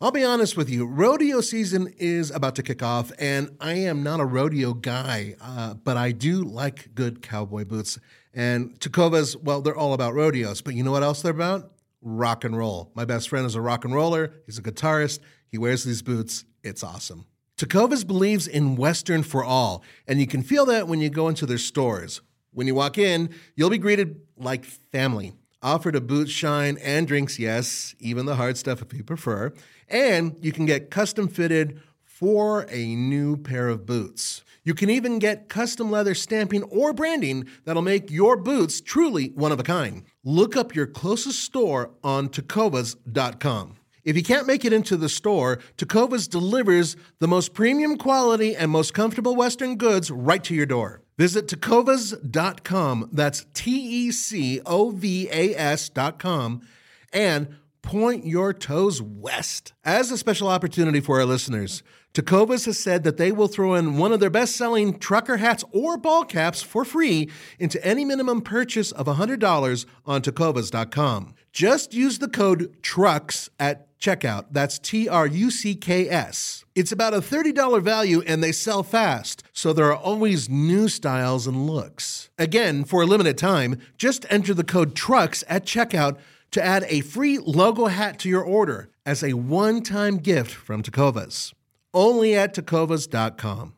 I'll be honest with you, rodeo season is about to kick off, and I am not a rodeo guy, uh, but I do like good cowboy boots. And Tecovas, well, they're all about rodeos, but you know what else they're about? Rock and roll. My best friend is a rock and roller, he's a guitarist, he wears these boots. It's awesome. Tecovas believes in Western for all, and you can feel that when you go into their stores. When you walk in, you'll be greeted like family. Offered a boot shine and drinks, yes, even the hard stuff if you prefer. And you can get custom fitted for a new pair of boots. You can even get custom leather stamping or branding that'll make your boots truly one of a kind. Look up your closest store on tecovas.com. If you can't make it into the store, Tecovas delivers the most premium quality and most comfortable Western goods right to your door. Visit tecovas.com, that's T E C O V A S.com, and point your toes west. As a special opportunity for our listeners, Tecovas has said that they will throw in one of their best selling trucker hats or ball caps for free into any minimum purchase of $100 on tecovas.com. Just use the code TRUCKS at checkout. That's T R U C K S. It's about a $30 value and they sell fast, so there are always new styles and looks. Again, for a limited time, just enter the code TRUCKS at checkout to add a free logo hat to your order as a one time gift from Tecovas. Only at tecovas.com.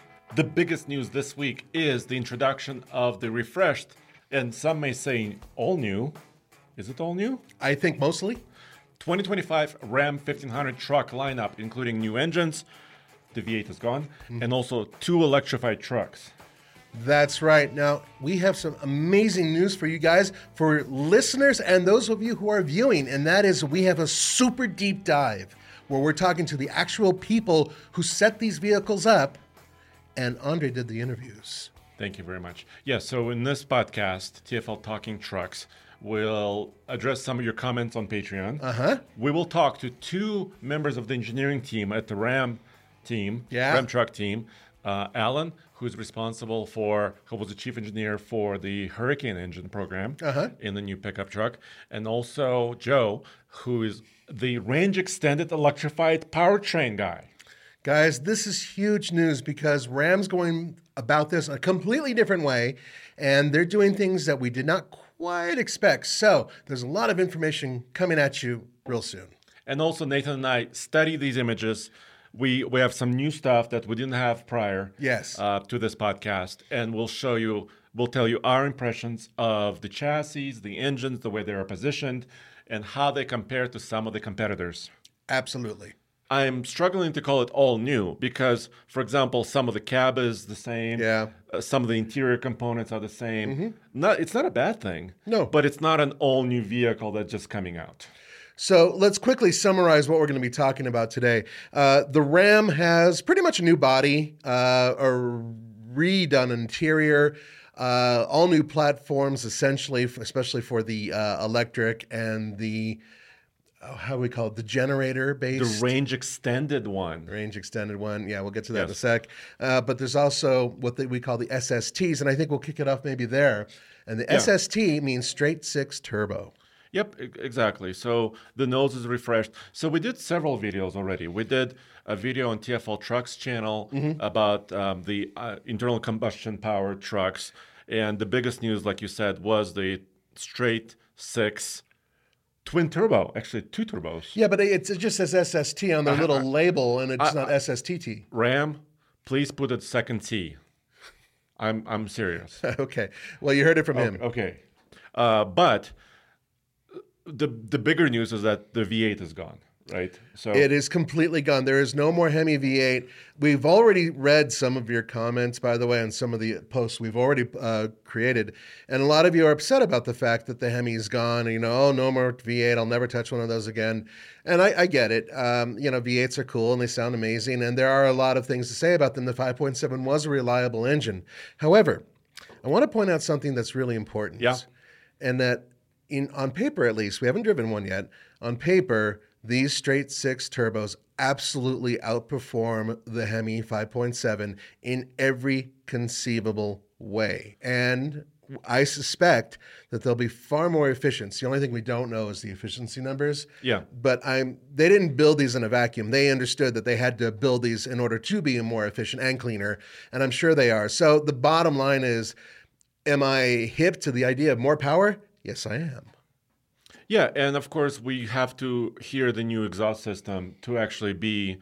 the biggest news this week is the introduction of the refreshed, and some may say all new. Is it all new? I think mostly. 2025 Ram 1500 truck lineup, including new engines, the V8 is gone, mm-hmm. and also two electrified trucks. That's right. Now, we have some amazing news for you guys, for listeners and those of you who are viewing, and that is we have a super deep dive where we're talking to the actual people who set these vehicles up, and Andre did the interviews. Thank you very much. Yeah, so in this podcast, TFL Talking Trucks, we'll address some of your comments on Patreon. Uh huh. We will talk to two members of the engineering team at the Ram team, Yeah. Ram truck team. Uh, Alan, who's responsible for, who was the chief engineer for the Hurricane engine program Uh-huh. in the new pickup truck, and also Joe, who is the range extended electrified powertrain guy. Guys, this is huge news because Ram's going about this a completely different way, and they're doing things that we did not quite expect. So, there's a lot of information coming at you real soon. And also, Nathan and I study these images. We we have some new stuff that we didn't have prior. Yes. Uh, to this podcast, and we'll show you. We'll tell you our impressions of the chassis, the engines, the way they are positioned, and how they compare to some of the competitors. Absolutely. I'm struggling to call it all new because, for example, some of the cab is the same. Yeah. Uh, some of the interior components are the same. Hmm. Not, it's not a bad thing. No. But it's not an all new vehicle that's just coming out. So let's quickly summarize what we're going to be talking about today. Uh, the Ram has pretty much a new body, uh, a redone interior, uh, all new platforms, essentially, especially for the uh, electric and the oh, how do we call it the generator based The range extended one. range extended one. Yeah, we'll get to that in a sec. Uh, but there's also what they, we call the SSTs, and I think we'll kick it off maybe there. And the Yeah. SST means straight six turbo. Yep, exactly. So the nose is refreshed. So we did several videos already. We did a video on TFL Trucks channel Mm-hmm. about um, the uh, internal combustion powered trucks. And the biggest news, like you said, was the straight six twin turbo, actually two turbos. Yeah, but it's, it just says SST on their little label, and it's not SSTT. Ram, please put a second T. I'm I'm serious. okay. Well, you heard it from him. Okay. Uh, but the the bigger news is that the V8 is gone, right? So It is completely gone. There is no more Hemi V8. We've already read some of your comments, by the way, on some of the posts we've already uh, created, and a lot of you are upset about the fact that the Hemi is gone. And, you know, oh, no more V8. I'll never touch one of those again. And I, I get it. Um, you know, V8s are cool and they sound amazing, and there are a lot of things to say about them. The 5.7 was a reliable engine. However, I want to point out something that's really important. Yeah. And that in on paper at least, we haven't driven one yet. On paper, these straight six turbos absolutely outperform the Hemi 5.7 in every conceivable way. And I suspect that they'll be far more efficient. The only thing we don't know is the efficiency numbers. Yeah. But I'm they didn't build these in a vacuum. They understood that they had to build these in order to be more efficient and cleaner, and I'm sure they are. So the bottom line is am I hip to the idea of more power? Yes, I am. Yeah, and of course we have to hear the new exhaust system to actually be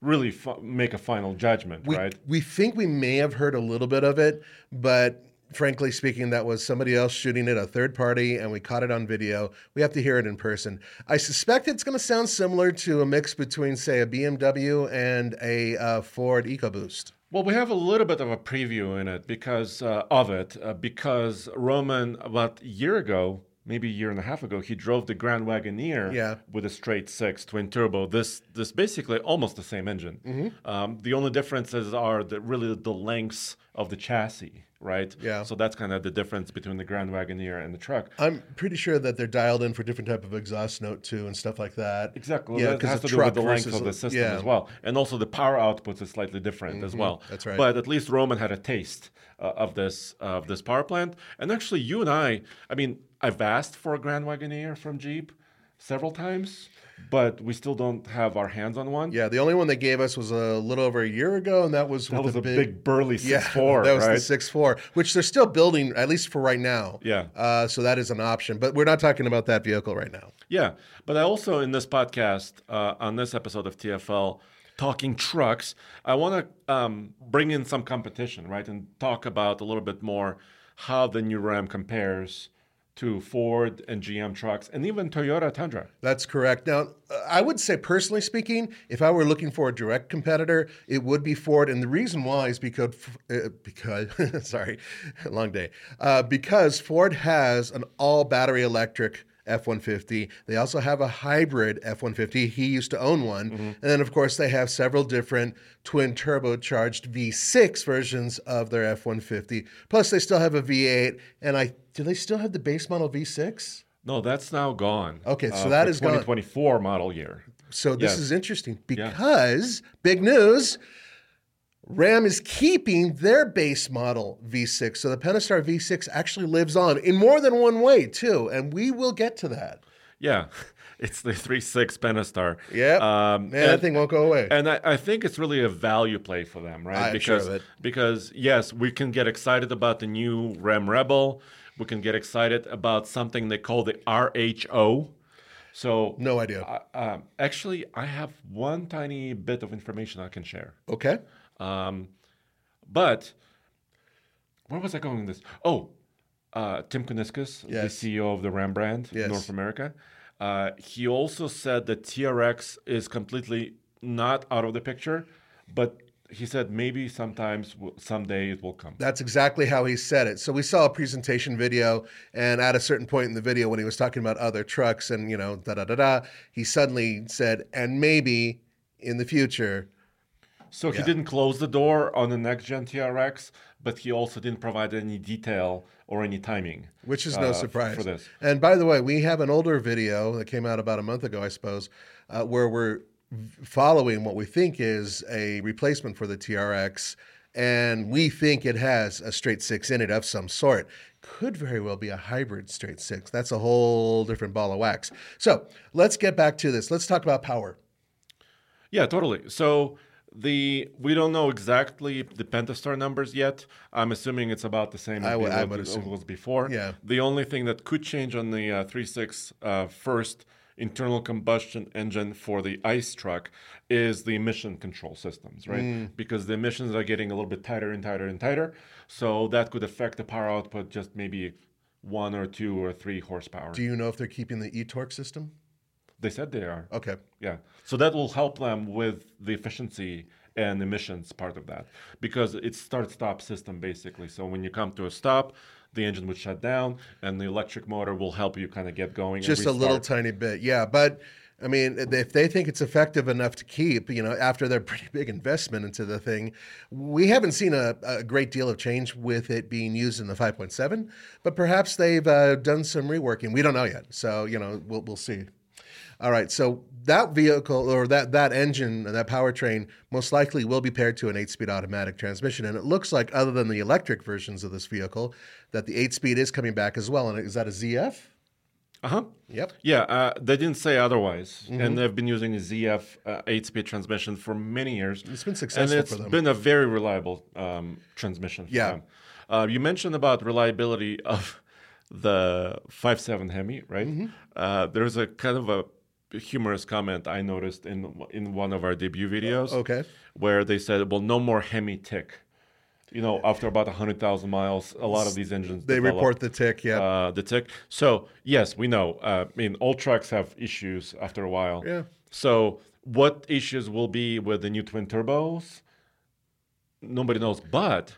really fi- make a final judgment, We, right? we think we may have heard a little bit of it, but frankly speaking, that was somebody else shooting it, a third party, and we caught it on video. We have to hear it in person. I suspect it's going to sound similar to a mix between, say, a BMW and a uh, Ford EcoBoost. Well, we have a little bit of a preview in it because uh, of it, uh, because Roman about a year ago, maybe a year and a half ago, he drove the Grand Wagoneer Yeah. with a straight six twin turbo. This this basically almost the same engine. Mm-hmm. Um, the only differences are the, really the lengths of the chassis, right? Yeah. So that's kind of the difference between the Grand Wagoneer and the truck. I'm pretty sure that they're dialed in for different type of exhaust note too and stuff like that. Exactly. Yeah, that 'cause has to do with the length of the system yeah. as well, and also the power outputs is slightly different as well. that's right. But at least Roman had a taste uh, of this of this power plant, and actually, you and I, I mean, I've asked for a Grand Wagoneer from Jeep several times, but we still don't have our hands on one. Yeah, the only one they gave us was a little over a year ago, and that was that was a big, burly Yeah, six four, that was right? the six four, which they're still building at least for right now. Yeah. Uh, so that is an option, but we're not talking about that vehicle right now. Yeah, but I also in this podcast, uh, on this episode of TFL, talking trucks, I want to um, bring in some competition, right, and talk about a little bit more how the new Ram compares to Ford and GM trucks, and even Toyota Tundra. That's correct. Now, uh, I would say, personally speaking, if I were looking for a direct competitor, it would be Ford, and the reason why is because uh, because sorry, long day. Uh, because Ford has an all battery electric. F-150. They also have a hybrid F-150. He used to own one, and then of course they have several different twin turbocharged V6 versions of their F-150. Plus, they still have a V8, and I do they still have the base model V6? No, that's now gone. Okay, so uh, that is gone. 2024 model year. So this Yes. is interesting because big news. Ram is keeping their base model V6. So the Pentastar V6 actually lives on in more than one way, too. And we will get to that. Yeah, it's the 3.6 Pentastar. Yep. Um, Man, that and- thing won't go away. And I, I think it's really a value play for them, right? I'm sure because of it. because yes, we can get excited about the new Ram Rebel. We can get excited about something they call the RHO. So no idea. uh, um, actually, I have one tiny bit of information I can share. Okay. Um, but where was I going with this? Oh, uh, Tim Kuniskis, Yes. the CEO of the Ram brand Yes. in North America, uh, he also said that TRX is completely not out of the picture, but he said maybe sometimes, someday it will come. That's exactly how he said it. So we saw a presentation video, and at a certain point in the video, when he was talking about other trucks and, you know, da da da da, he suddenly said, and maybe in the future, So he didn't close the door on the next gen TRX, but he also didn't provide any detail or any timing. which is no uh, surprise. for this. And by the way, we have an older video that came out about a month ago, I suppose, uh, where we're following what we think is a replacement for the TRX, and we think it has a straight six in it of some sort. Could very well be a hybrid straight six. That's a whole different ball of wax. So let's get back to this. Let's talk about power. Yeah, totally. So The we don't know exactly the Pentastar numbers yet. I'm assuming it's about the same as I would- I it would was- was before. Yeah. The only thing that could change on the uh, 3.6 uh, first internal combustion engine for the ICE truck is the emission control systems, right? Mm. Because the emissions are getting a little bit tighter and tighter and tighter. So that could affect the power output just maybe one or two or three horsepower. Do you know if they're keeping the e-torque system? They said they are. Okay. Yeah. So that will help them with the efficiency and emissions part of that because it's start stop system basically. So when you come to a stop, the engine would shut down and the electric motor will help you kind of get going. Just a little tiny bit, yeah. But I mean, if they think it's effective enough to keep, you know, after their pretty big investment into the thing, we haven't seen a, a great deal of change with it being used in the 5.7. But perhaps they've uh, done some reworking. We don't know yet, so you know, we'll we'll see. All right, so that vehicle or that that engine, that powertrain, most likely will be paired to an eight-speed automatic transmission, and it looks like, other than the electric versions of this vehicle, that the eight-speed is coming back as well. And is that a ZF? Uh-huh. Yep. Yeah, uh, they didn't say otherwise, Mm-hmm. and they've been using a ZF uh, eight-speed transmission for many years. It's been successful and it's for them. been a very reliable um, transmission. For Yeah. them. Uh, you mentioned about reliability of the 5.7 Hemi, right? Mm-hmm. Uh, there's a kind of a humorous comment I noticed in in one of our debut videos. Okay. Where they said, "Well, no more Hemi tick." You know, after about hundred thousand miles, a lot of these engines They develop, report the tick, yeah. uh, the tick. So yes, we know. Uh, I mean, all trucks have issues after a while. Yeah. So what issues will be with the new twin turbos? Nobody knows. But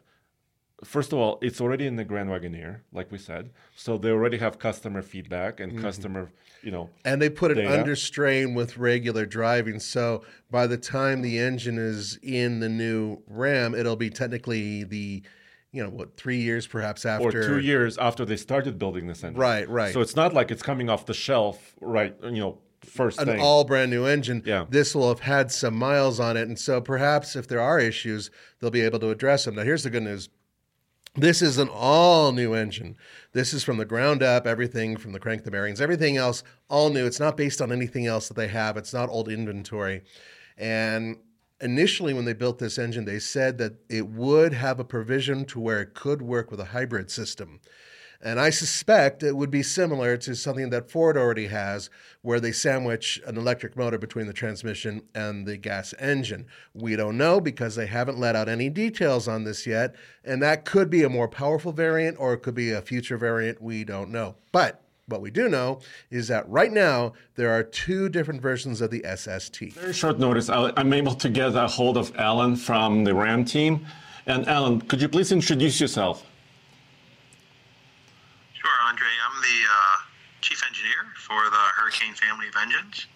first of all, it's already in the Grand Wagoneer, like we said. So they already have customer feedback and mm-hmm. customer, you know, and they put it data. under strain with regular driving. So by the time the engine is in the new Ram, it'll be technically the, you know, what three years perhaps after. or two years after they started building this engine. Right, right. So it's not like it's coming off the shelf, right? You know, first An thing. all brand new engine. Yeah. This will have had some miles on it, and so perhaps if there are issues, they'll be able to address them. Now, here's the good news. This is an all new engine. This is from the ground up, everything from the crank, the bearings, everything else, all new. It's not based on anything else that they have. It's not old inventory. And initially, when they built this engine, they said that it would have a provision to where it could work with a hybrid system. And I suspect it would be similar to something that Ford already has, where they sandwich an electric motor between the transmission and the gas engine. We don't know because they haven't let out any details on this yet. And that could be a more powerful variant or it could be a future variant. We don't know. But what we do know is that right now there are two different versions of the SST. Very short notice. I'm able to get a hold of Alan from the RAM team. And Alan, could you please introduce yourself? Andre. I'm the uh, chief engineer for the Hurricane family of engines.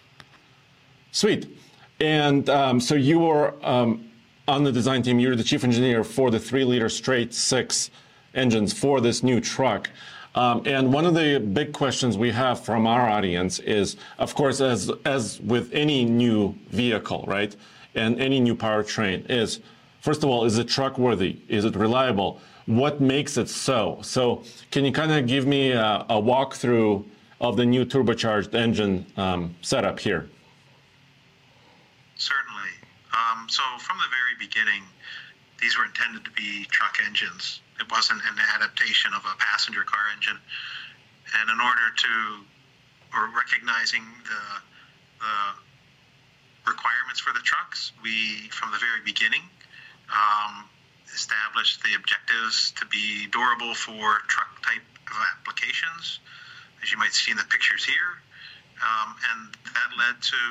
Sweet. And um, so you were um, on the design team. You're the chief engineer for the three-liter straight six engines for this new truck. Um, and one of the big questions we have from our audience is, of course, as as with any new vehicle, right, and any new powertrain, is first of all, is it truck worthy? Is it reliable? What makes it so? So, can you kind of give me a, a walkthrough of the new turbocharged engine um, setup here? Certainly. Um, so, from the very beginning, these were intended to be truck engines. It wasn't an adaptation of a passenger car engine. And in order to, or recognizing the, the requirements for the trucks, we, from the very beginning, um, established the objectives to be durable for truck type of applications, as you might see in the pictures here. Um, and that led to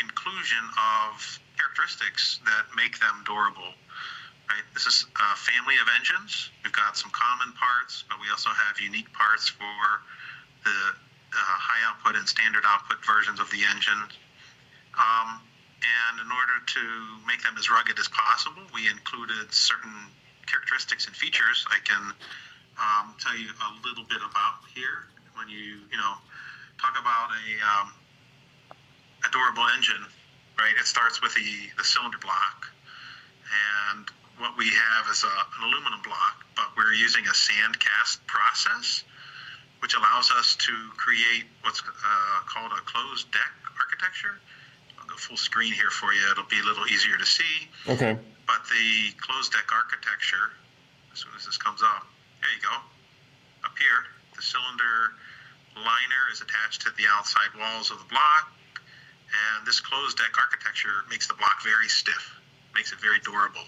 inclusion of characteristics that make them durable. Right? This is a family of engines. We've got some common parts, but we also have unique parts for the uh, high output and standard output versions of the engine. Um, and in order to make them as rugged as possible, we included certain characteristics and features I can um, tell you a little bit about here. When you, you know, talk about a, um, durable engine, right? It starts with the, the cylinder block. And what we have is a, an aluminum block, but we're using a sand cast process, which allows us to create what's uh, called a closed deck architecture. Go full screen here for you. It'll be a little easier to see. Okay. But the closed deck architecture, as soon as this comes up, there you go. Up here, the cylinder liner is attached to the outside walls of the block, and this closed deck architecture makes the block very stiff, makes it very durable.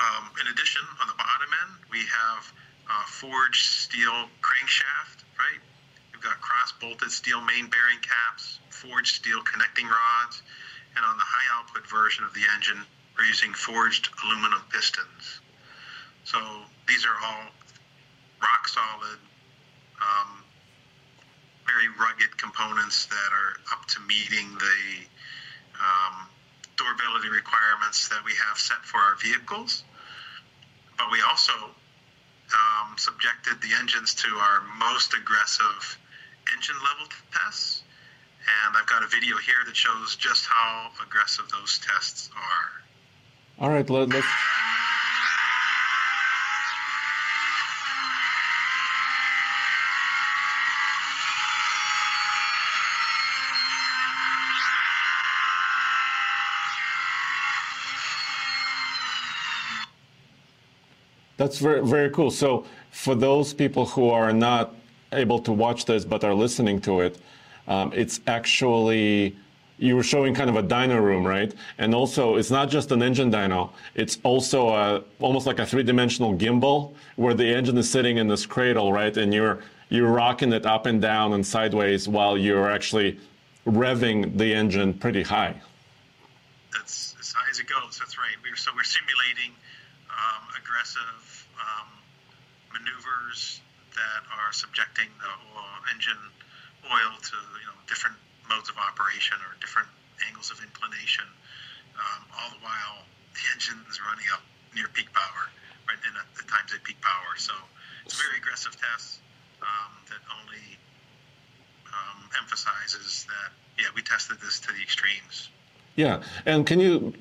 Um, in addition, on the bottom end, we have uh, forged steel crankshaft, right? Got cross-bolted steel main bearing caps, forged steel connecting rods, and on the high output version of the engine, we're using forged aluminum pistons. So these are all rock solid, um, very rugged components that are up to meeting the um, durability requirements that we have set for our vehicles. But we also um, subjected the engines to our most aggressive engine level tests. And I've got a video here that shows just how aggressive those tests are. All right, let, let's. That's very very cool. So for those people who are not able to watch this but are listening to it, um, it's actually you were showing kind of a dyno room, right? And also, it's not just an engine dyno; it's also a, almost like a three-dimensional gimbal where the engine is sitting in this cradle, right? And you're you're rocking it up and down and sideways while you're actually revving the engine pretty high. That's as high as it goes. That's right. We're, so we're simulating um, aggressive um, maneuvers that are subjecting the oil, engine oil to you know different modes of operation or different angles of inclination. Um, all the while, the engine is running up near peak power, right, and at the times at peak power. So it's a very aggressive test um, that only um, emphasizes that yeah, we tested this to the extremes. Yeah, and can you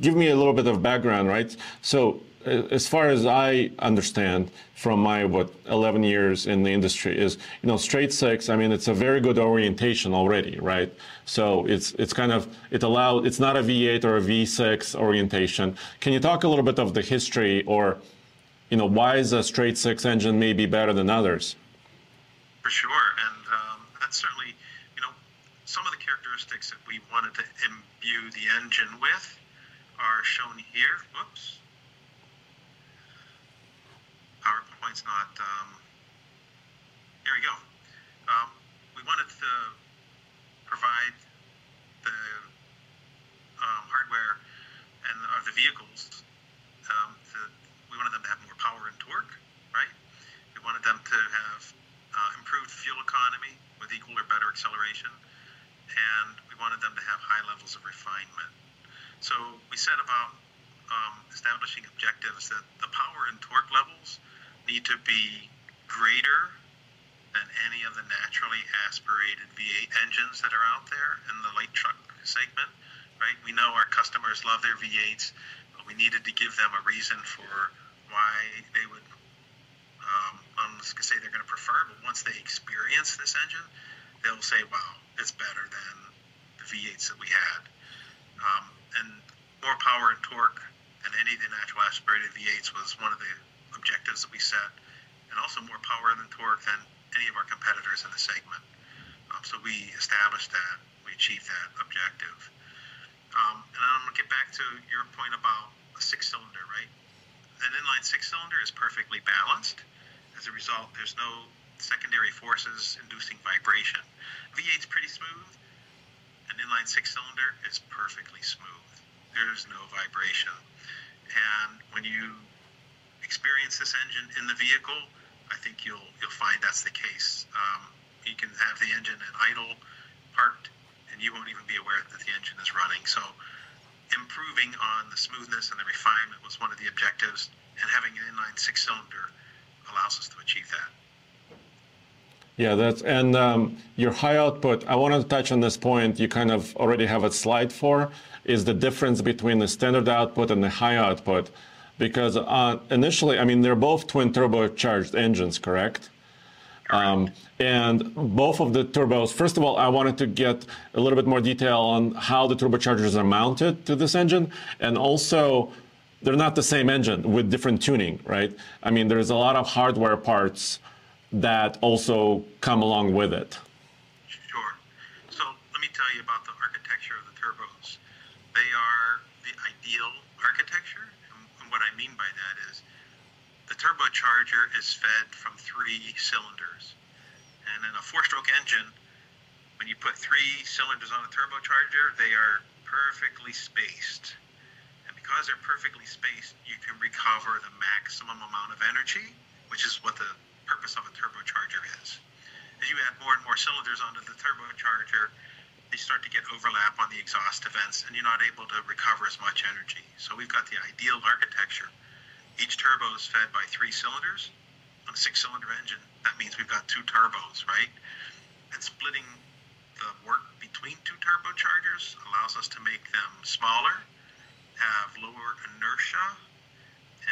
give me a little bit of background, right? So, as far as I understand from my what 11 years in the industry is, you know, straight six. I mean, it's a very good orientation already, right? So it's it's kind of it allows. It's not a V8 or a V6 orientation. Can you talk a little bit of the history, or you know, why is a straight six engine maybe better than others? For sure, and um, that's certainly you know some of the characteristics that we wanted to imbue the engine with are shown here. Whoops. PowerPoint's not. Um, we go. Um, we wanted to provide the um, hardware and of the vehicles. Um, to, we wanted them to have more power and torque, right? We wanted them to have uh, improved fuel economy with equal or better acceleration, and we wanted them to have high levels of refinement. So we set about um, establishing objectives that the power and torque levels need to be greater than any of the naturally aspirated V8 engines that are out there in the light truck segment. Right? We know our customers love their V8s, but we needed to give them a reason for why they would. Um, I'm just gonna say they're going to prefer, but once they experience this engine, they'll say, "Wow, it's better than the V8s that we had." Um, and more power and torque than any of the natural aspirated V8s was one of the objectives that we set, and also more power and torque than any of our competitors in the segment. Um, so we established that, we achieved that objective. Um, and I'm going to get back to your point about a six cylinder, right? An inline six cylinder is perfectly balanced. As a result, there's no secondary forces inducing vibration. V8's pretty smooth. An inline six cylinder is perfectly smooth. There's no vibration. And when you experience this engine in the vehicle, I think you'll you'll find that's the case. Um, you can have the engine at idle, parked, and you won't even be aware that the engine is running. So, improving on the smoothness and the refinement was one of the objectives, and having an inline six-cylinder allows us to achieve that. Yeah, that's and um, your high output. I wanted to touch on this point. You kind of already have a slide for is the difference between the standard output and the high output, because uh, initially, I mean, they're both twin turbocharged engines, correct? Um, and both of the turbos, first of all, I wanted to get a little bit more detail on how the turbochargers are mounted to this engine. And also, they're not the same engine with different tuning, right? I mean, there's a lot of hardware parts that also come along with it. Sure. So let me tell you about the architecture of the turbos. They are the ideal architecture. And what I mean by that is the turbocharger is fed from three cylinders. And in a four stroke engine, when you put three cylinders on a turbocharger, they are perfectly spaced. And because they're perfectly spaced, you can recover the maximum amount of energy, which is what the purpose of a turbocharger is. As you add more and more cylinders onto the turbocharger, they start to get overlap on the exhaust events and you're not able to recover as much energy. So we've got the ideal architecture. Each turbo is fed by three cylinders. On a six-cylinder engine, that means we've got two turbos, right? And splitting the work between two turbochargers allows us to make them smaller, have lower inertia,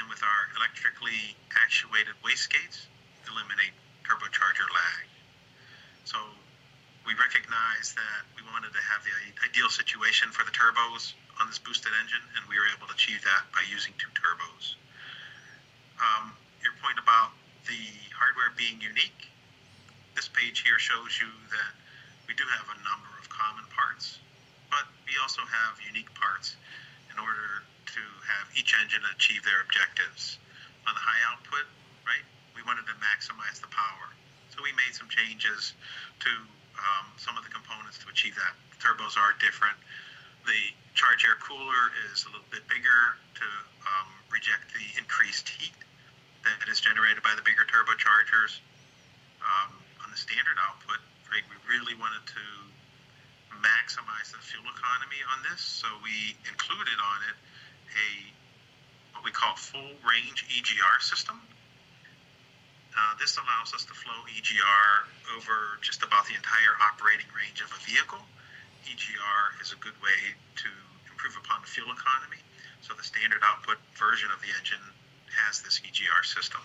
and with our electrically actuated wastegates, eliminate turbocharger lag. So we recognized that we wanted to have the ideal situation for the turbos on this boosted engine, and we were able to achieve that by using two turbos. Um, your point about the hardware being unique, this page here shows you that we do have a number of common parts, but we also have unique parts in order to have each engine achieve their objectives. On the high output, right, we wanted to maximize the power. So we made some changes to um, some of the components to achieve that. The turbos are different. The charge air cooler is a little bit bigger to um, reject the increased heat that is generated by the bigger turbochargers. Um, on the standard output, right, we really wanted to maximize the fuel economy on this, so we included on it a what we call full range EGR system. Uh, this allows us to flow EGR over just about the entire operating range of a vehicle. EGR is a good way to improve upon the fuel economy. So the standard output version of the engine has this EGR system.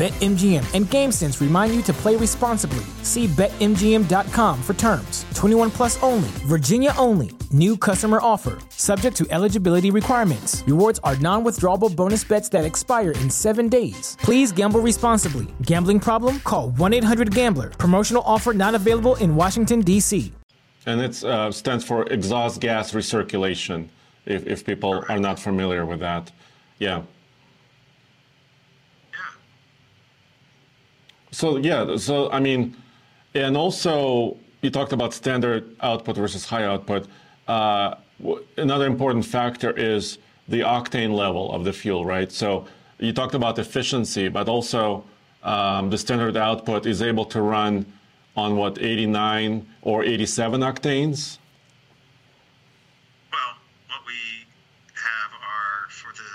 BetMGM and GameSense remind you to play responsibly. See BetMGM.com for terms. 21 plus only, Virginia only. New customer offer. Subject to eligibility requirements. Rewards are non withdrawable bonus bets that expire in seven days. Please gamble responsibly. Gambling problem? Call 1 800 Gambler. Promotional offer not available in Washington, D.C. And it uh, stands for exhaust gas recirculation, if, if people are not familiar with that. Yeah. So yeah, so I mean, and also you talked about standard output versus high output. Uh, another important factor is the octane level of the fuel, right? So you talked about efficiency, but also um, the standard output is able to run on what 89 or 87 octanes. Well, what we have are for the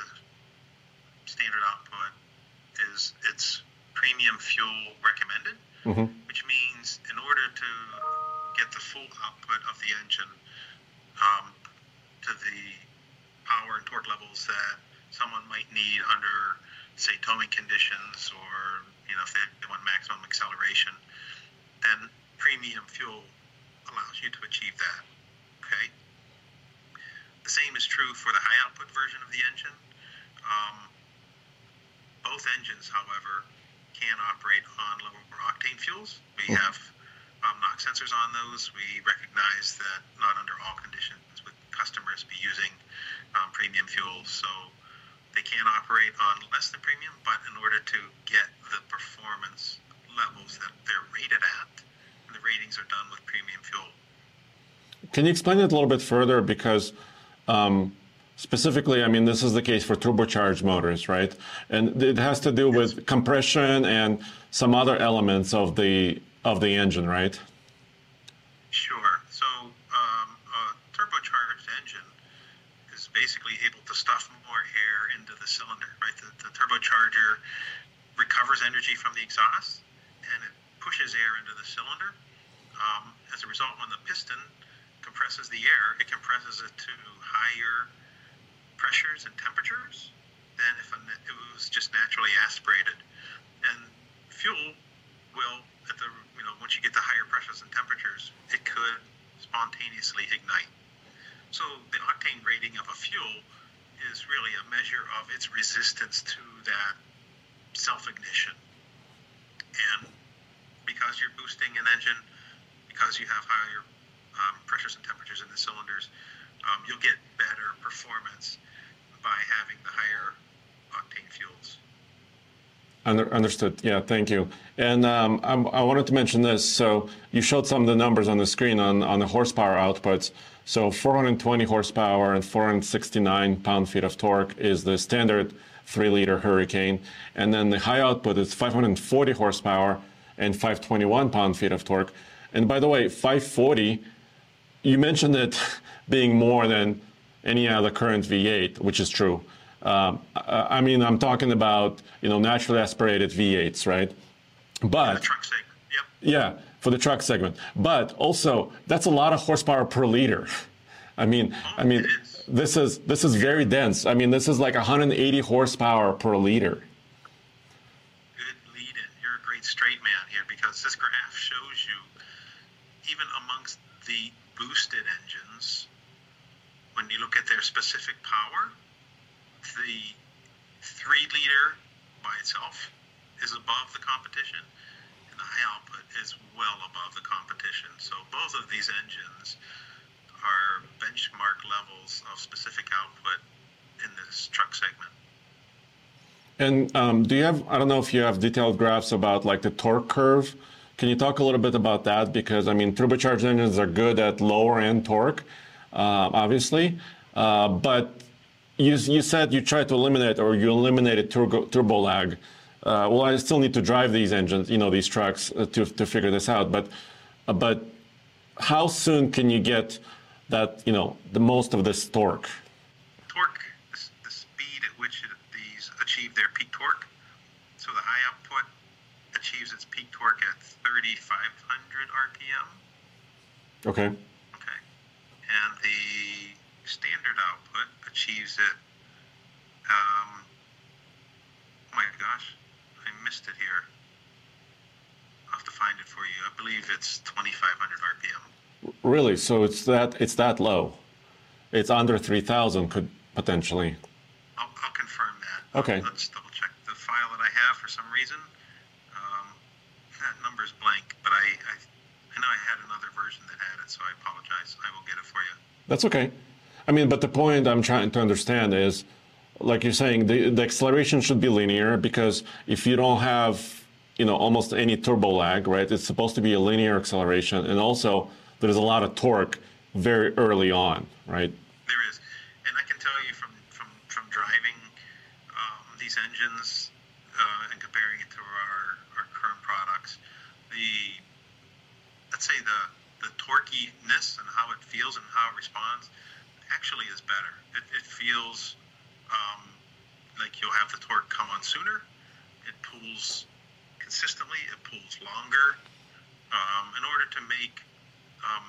standard output is it's premium fuel recommended, mm-hmm. which means in order to get the full output of the engine um, to the power and torque levels that someone might need under, say, towing conditions or, you know, if they want maximum acceleration, then premium fuel allows you to achieve that. Okay? The same is true for the high output version of the engine. Um, both engines, however, can operate on lower octane fuels. We have um, knock sensors on those. We recognize that not under all conditions would customers be using um, premium fuels. So they can operate on less than premium, but in order to get the performance levels that they're rated at, the ratings are done with premium fuel. Can you explain it a little bit further? Because um, specifically, I mean, this is the case for turbocharged motors, right? And it has to do with compression and some other elements of the of the engine, right? Sure. So um, a turbocharged engine is basically able to stuff more air into the cylinder, right? The, the turbocharger recovers energy from the exhaust and it pushes air into the cylinder. Um, as a result, when the piston compresses the air, it compresses it to higher pressures and temperatures than if it was just naturally aspirated. And fuel will, at the you know, once you get to higher pressures and temperatures, it could spontaneously ignite. So the octane rating of a fuel is really a measure of its resistance to that self-ignition. And because you're boosting an engine, because you have higher um, pressures and temperatures in the cylinders, um, you'll get better performance by having the higher octane fuels. Under, understood. Yeah, thank you. And um, I wanted to mention this. So you showed some of the numbers on the screen on, on the horsepower outputs. So 420 horsepower and 469 pound-feet of torque is the standard three-liter Hurricane. And then the high output is 540 horsepower and 521 pound-feet of torque. And by the way, 540, you mentioned it being more than any other current V8, which is true. Um, I mean, I'm talking about you know naturally aspirated V8s, right? But truck segment. Yeah, for the truck segment. But also, that's a lot of horsepower per liter. I mean, I mean, this is this is very dense. I mean, this is like 180 horsepower per liter. Good lead-in. You're a great straight man here because this graph shows you even amongst the boosted engines, when you look at their specific power, the three liter by itself is above the competition, and the high output is well above the competition. So both of these engines are benchmark levels of specific output in this truck segment. And um, do you have? I don't know if you have detailed graphs about like the torque curve. Can you talk a little bit about that? Because I mean, turbocharged engines are good at lower end torque, uh, obviously, uh, but you, you said you tried to eliminate or you eliminated turbo, turbo lag. Uh, well, I still need to drive these engines, you know, these trucks uh, to, to figure this out. But, uh, but how soon can you get that, you know, the most of this torque? Torque, the, the speed at which it, these achieve their peak torque. So the high output achieves its peak torque at 3,500 RPM. Okay. Okay. And the standard output achieves it. Um, oh my gosh, I missed it here. I'll have to find it for you. I believe it's 2,500 RPM. Really? So it's that it's that low? It's under 3,000 could potentially. I'll, I'll confirm that. Okay. Let's double check the file that I have for some reason. Um, number's blank, but I, I I know I had another version that had it, so I apologize. I will get it for you. That's okay. I mean, but the point I'm trying to understand is, like you're saying, the, the acceleration should be linear because if you don't have, you know, almost any turbo lag, right? It's supposed to be a linear acceleration, and also there's a lot of torque very early on, right? There is, and I can tell you from from from driving um, these engines uh, and comparing it to our our current products, the let's say the the torquiness and how it feels and how it responds actually is better. It, it feels um, like you'll have the torque come on sooner. It pulls consistently. It pulls longer. Um, in order to make um,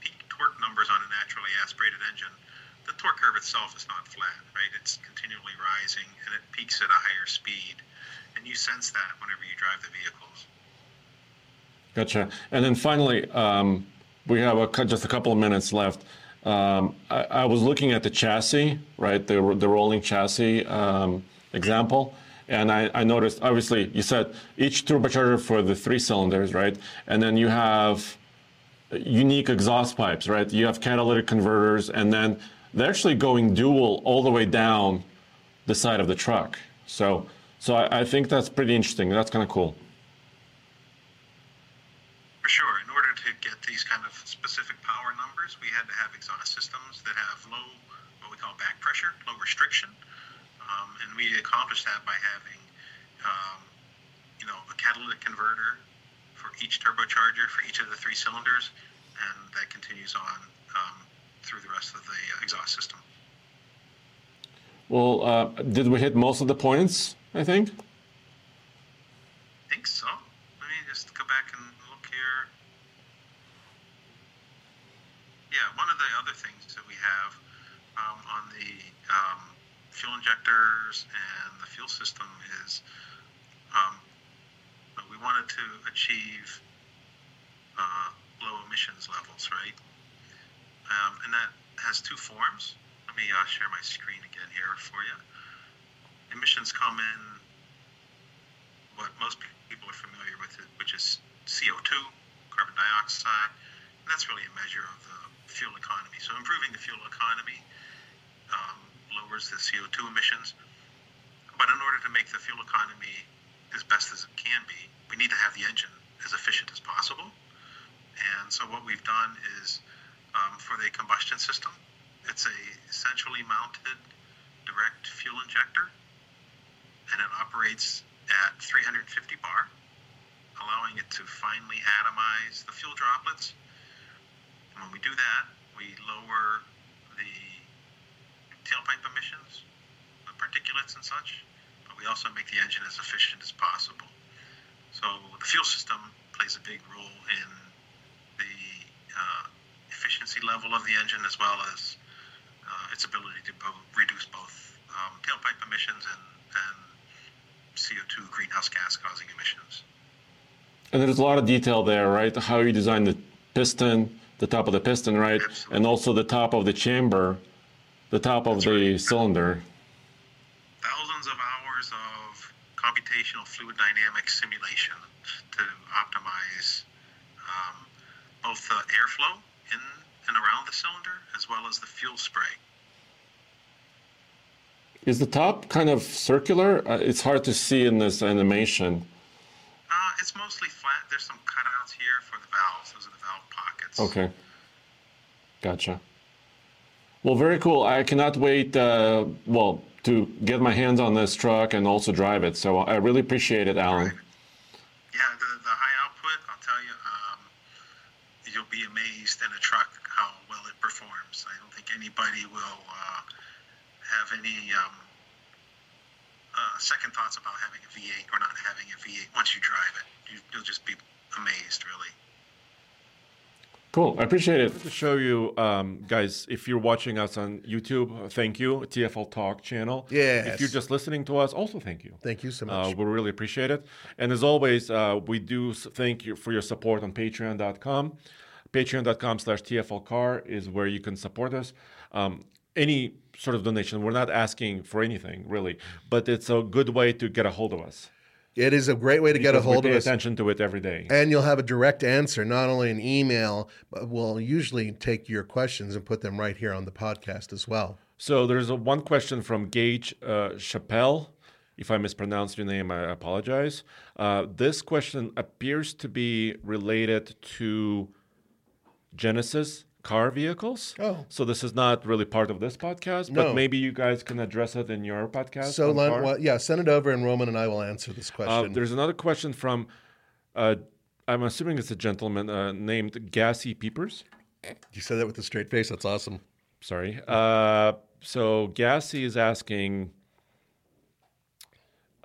peak torque numbers on a naturally aspirated engine, the torque curve itself is not flat, right? It's continually rising and it peaks at a higher speed. And you sense that whenever you drive the vehicles. Gotcha. And then finally, um, we have a, just a couple of minutes left. Um, I, I, was looking at the chassis, right, the, the rolling chassis um, example, and I, I, noticed, obviously, you said each turbocharger for the three cylinders, right, and then you have unique exhaust pipes, right? You have catalytic converters, and then they're actually going dual all the way down the side of the truck. So, so I, I think that's pretty interesting. That's kind of cool. For sure. In order to get these kind of specific power numbers we had to have exhaust systems that have low, what we call back pressure, low restriction, um, and we accomplished that by having, um, you know, a catalytic converter for each turbocharger for each of the three cylinders, and that continues on um, through the rest of the exhaust system. Well, uh, did we hit most of the points? I think. I think so. Let me just go back and look here. Yeah, one of the other things that we have um, on the um, fuel injectors and the fuel system is um, we wanted to achieve uh, low emissions levels, right? Um, and that has two forms. Let me uh, share my screen again here for you. Emissions come in what most people are familiar with, which is CO2, carbon dioxide. And that's really a measure of the fuel economy. So improving the fuel economy um, lowers the CO2 emissions. But in order to make the fuel economy as best as it can be, we need to have the engine as efficient as possible. And so what we've done is um, for the combustion system, it's a centrally mounted direct fuel injector, and it operates at 350 bar, allowing it to finely atomize the fuel droplets. When we do that, we lower the tailpipe emissions, the particulates and such, but we also make the engine as efficient as possible. So the fuel system plays a big role in the uh, efficiency level of the engine as well as uh, its ability to bo- reduce both um, tailpipe emissions and, and CO2 greenhouse gas causing emissions. And there's a lot of detail there, right? How you design the piston, the top of the piston, right? Absolutely. And also the top of the chamber, the top of That's the right. cylinder. Thousands of hours of computational fluid dynamics simulation to optimize um, both the airflow in and around the cylinder as well as the fuel spray. Is the top kind of circular? Uh, it's hard to see in this animation. Uh, it's mostly flat. There's some cutouts here for the valves. Those are the valve pockets. Okay. Gotcha. Well, very cool. I cannot wait, uh, well, to get my hands on this truck and also drive it. So I really appreciate it, Alan. Yeah, the, the high output, I'll tell you, um, you'll be amazed in a truck how well it performs. I don't think anybody will uh, have any um, uh, second thoughts about having a V8 or not having a V8 once you drive it. You, you'll just be amazed, really. Cool. I appreciate it. To show you, um, guys, if you're watching us on YouTube, uh, thank you. TFL Talk channel. Yeah. If you're just listening to us, also thank you. Thank you so Uh, much. we really appreciate it. And as always, uh, we do thank you for your support on patreon.com. Patreon.com slash TFLcar is where you can support us. Um, any sort of donation, we're not asking for anything really, but it's a good way to get a hold of us. it is a great way to get a Because hold of pay us. attention to it every day. And you'll have a direct answer, not only an email, but we'll usually take your questions and put them right here on the podcast as well. So there's a one question from Gage uh, Chappelle. If I mispronounced your name, I apologize. Uh, this question appears to be related to Genesis car vehicles. Oh. So this is not really part of this podcast, No. but maybe you guys can address it in your podcast. So, Len, well, yeah, send it over, and Roman and I will answer this Uh, question. there's another question from, uh, I'm assuming it's a gentleman uh, named Gassy Peepers. you said that with a straight face. That's awesome. Sorry. Uh, so Gassy is asking.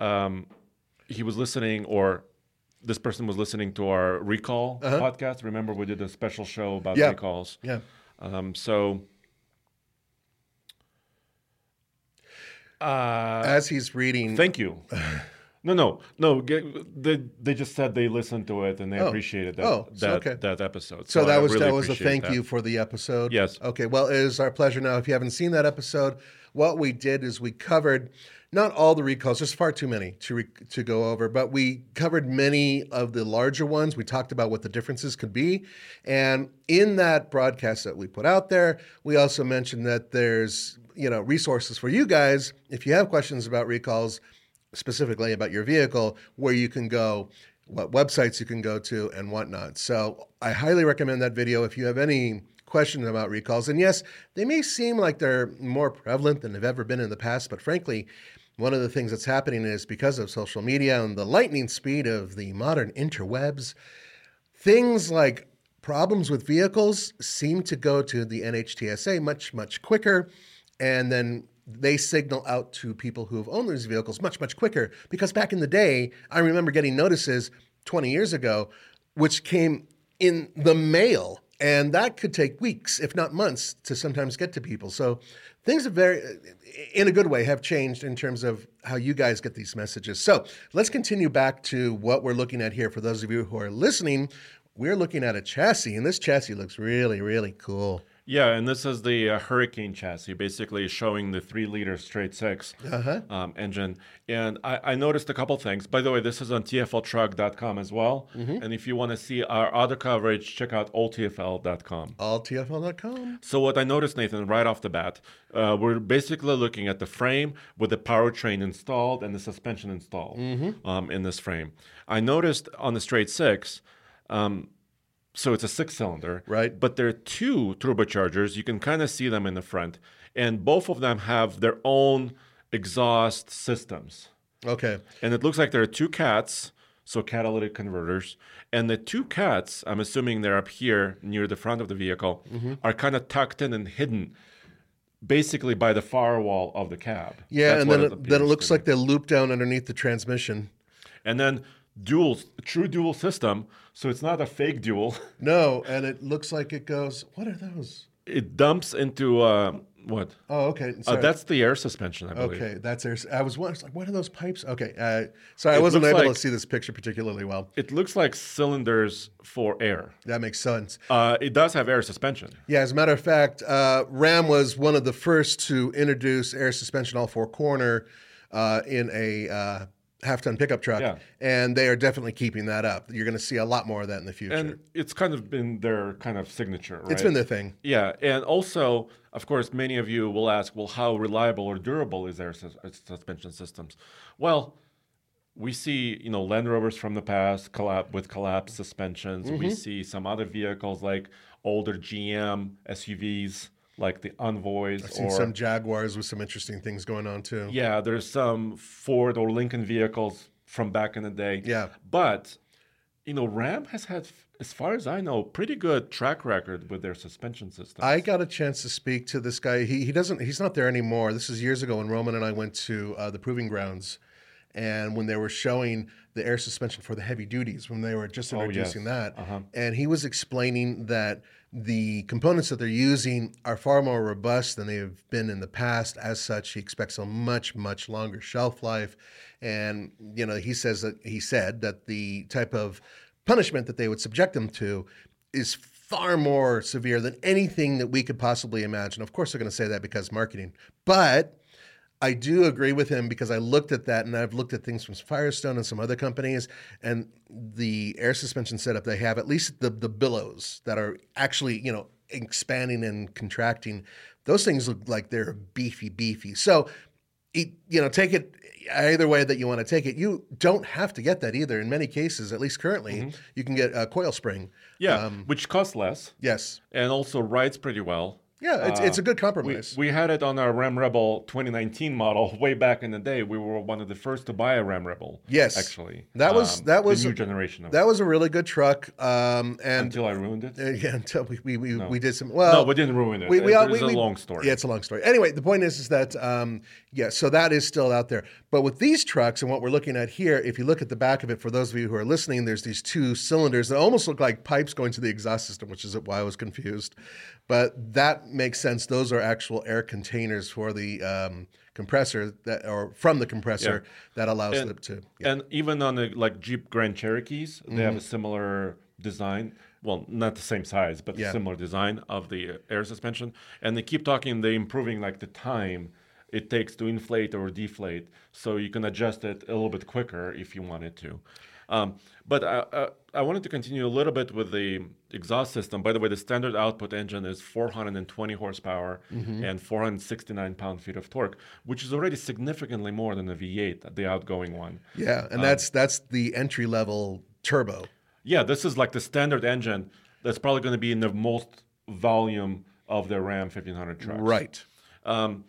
Um, he was listening, or this person was listening to our recall podcast. Remember, we did a special show about Uh-huh. Yeah. recalls. Yeah. Um, so. Uh, As he's reading, thank you. No, no, no. They, they just said they listened to it and they Oh. appreciated that Oh, so that, okay. that episode. So I that was really that was a thank that. you for the episode. Yes. Okay. Well, it is our pleasure. Now, if you haven't seen that episode, what we did is we covered not all the recalls. There's far too many to re- to go over, but we covered many of the larger ones. We talked about what the differences could be, and in that broadcast that we put out there, we also mentioned that there's you know resources for you guys if you have questions about recalls specifically about your vehicle, where you can go, what websites you can go to, and whatnot. So I highly recommend that video. If you have any questions about recalls. And yes, they may seem like they're more prevalent than they've ever been in the past, but frankly, one of the things that's happening is because of social media and the lightning speed of the modern interwebs, things like problems with vehicles seem to go to the NHTSA much, much quicker. And then they signal out to people who have owned these vehicles much, much quicker. Because back in the day, I remember getting notices 20 years ago, which came in the mail. And that could take weeks, if not months, to sometimes get to people. So things have very, in a good way, have changed in terms of how you guys get these messages. So let's continue back to what we're looking at here. For those of you who are listening, we're looking at a chassis, and this chassis looks really, really cool. Yeah, and this is the uh, Hurricane chassis, basically showing the three liter straight 6 Uh-huh. um, engine. And I, I noticed a couple things. By the way, this is on TFLtruck.com as well. Mm-hmm. And if you want to see our other coverage, check out alltfl.com. Alltfl.com. So what I noticed, Nathan, right off the bat, uh, we're basically looking at the frame with the powertrain installed and the suspension installed Mm-hmm. um, in this frame. I noticed on the straight six, um, so it's a six cylinder, Right. But there are two turbochargers. You can kind of see them in the front, and both of them have their own exhaust systems. Okay. And it looks like there are two cats, so catalytic converters. And the two cats, I'm assuming they're up here near the front of the vehicle, Mm-hmm. are kind of tucked in and hidden basically by the firewall of the cab. Yeah, That's and then it, then it looks like they loop down underneath the transmission. And then dual, true dual system. So it's not a fake dual. No, and it looks like it goes. What are those? It dumps into uh, what? Oh, okay. Uh, Sorry. that's the air suspension, I believe. okay. That's air. I was wondering, like, what are those pipes? Okay. Uh, sorry, I It wasn't able like- to see this picture particularly well. It looks like cylinders for air. That makes sense. Uh, it does have air suspension. Yeah, as a matter of fact, uh, Ram was one of the first to introduce air suspension all four corner uh, in a uh, half ton pickup truck, Yeah. and they are definitely keeping that up. You're going to see a lot more of that in the future. And it's kind of been their kind of signature, right? it's been their thing. Yeah, and also, of course, many of you will ask, well, how reliable or durable is their sus- uh, suspension systems? Well, we see, you know, Land Rovers from the past collab- with collapsed suspensions. Mm-hmm. We see some other vehicles like older GM SUVs, like the Envoys, I've seen or some Jaguars with some interesting things going on too. yeah, there's some Ford or Lincoln vehicles from back in the day. Yeah. but you know, Ram has had, as far as I know, pretty good track record with their suspension system. I got a chance to speak to this guy. He he doesn't. He's not there anymore. This is years ago when Roman and I went to uh, the proving grounds, and when they were showing the air suspension for the heavy duties, when they were just Oh, yes. introducing that, Uh-huh. and he was explaining that the components that they're using are far more robust than they have been in the past. As such, he expects a much much longer shelf life, and you know he says that he said that the type of punishment that they would subject them to is far more severe than anything that we could possibly imagine. Of course, they're going to say that because marketing, but I do agree with him because I looked at that and I've looked at things from Firestone and some other companies, and the air suspension setup they have, at least the the billows that are actually you know expanding and contracting, those things look like they're beefy, beefy. So, it, you know, take it either way that you want to take it. You don't have to get that either. In many cases, at least currently, you can get a coil spring. yeah, um, which costs less Yes. and also rides pretty well. Yeah, it's, it's a good compromise. we had it on our Ram Rebel 2019 model way back in the day. We were one of the first to buy a Ram Rebel. Yes. actually, That was- Um, that was- new generation of that was a really good truck. Um, and until I ruined it. Uh, yeah, until we we, we, No. we did some. Well, no, we didn't ruin it. we, we, It- it's we- a we- long story. Yeah, it's a long story. Anyway, the point is, is that um, yeah, so that is still out there. But with these trucks and what we're looking at here, if you look at the back of it, for those of you who are listening, there's these two cylinders that almost look like pipes going to the exhaust system, which is why I was confused. But that makes sense. Those are actual air containers for the um, compressor that, or from the compressor that allows And- them to. Yeah. And even on the like Jeep Grand Cherokees, they Mm-hmm. have a similar design. Well, not the same size, but Yeah. similar design of the air suspension. And they keep talking, they improving like the time it takes to inflate or deflate, so you can adjust it a little bit quicker if you wanted to. Um, but I, I, I wanted to continue a little bit with the exhaust system. By the way, the standard output engine is 420 horsepower Mm-hmm. and 469 pound feet of torque, which is already significantly more than the V8, the outgoing one. yeah, Um, and that's that's the entry level turbo. Yeah, this is like the standard engine that's probably going to be in the most volume of their Ram 1500 trucks. Right. Um,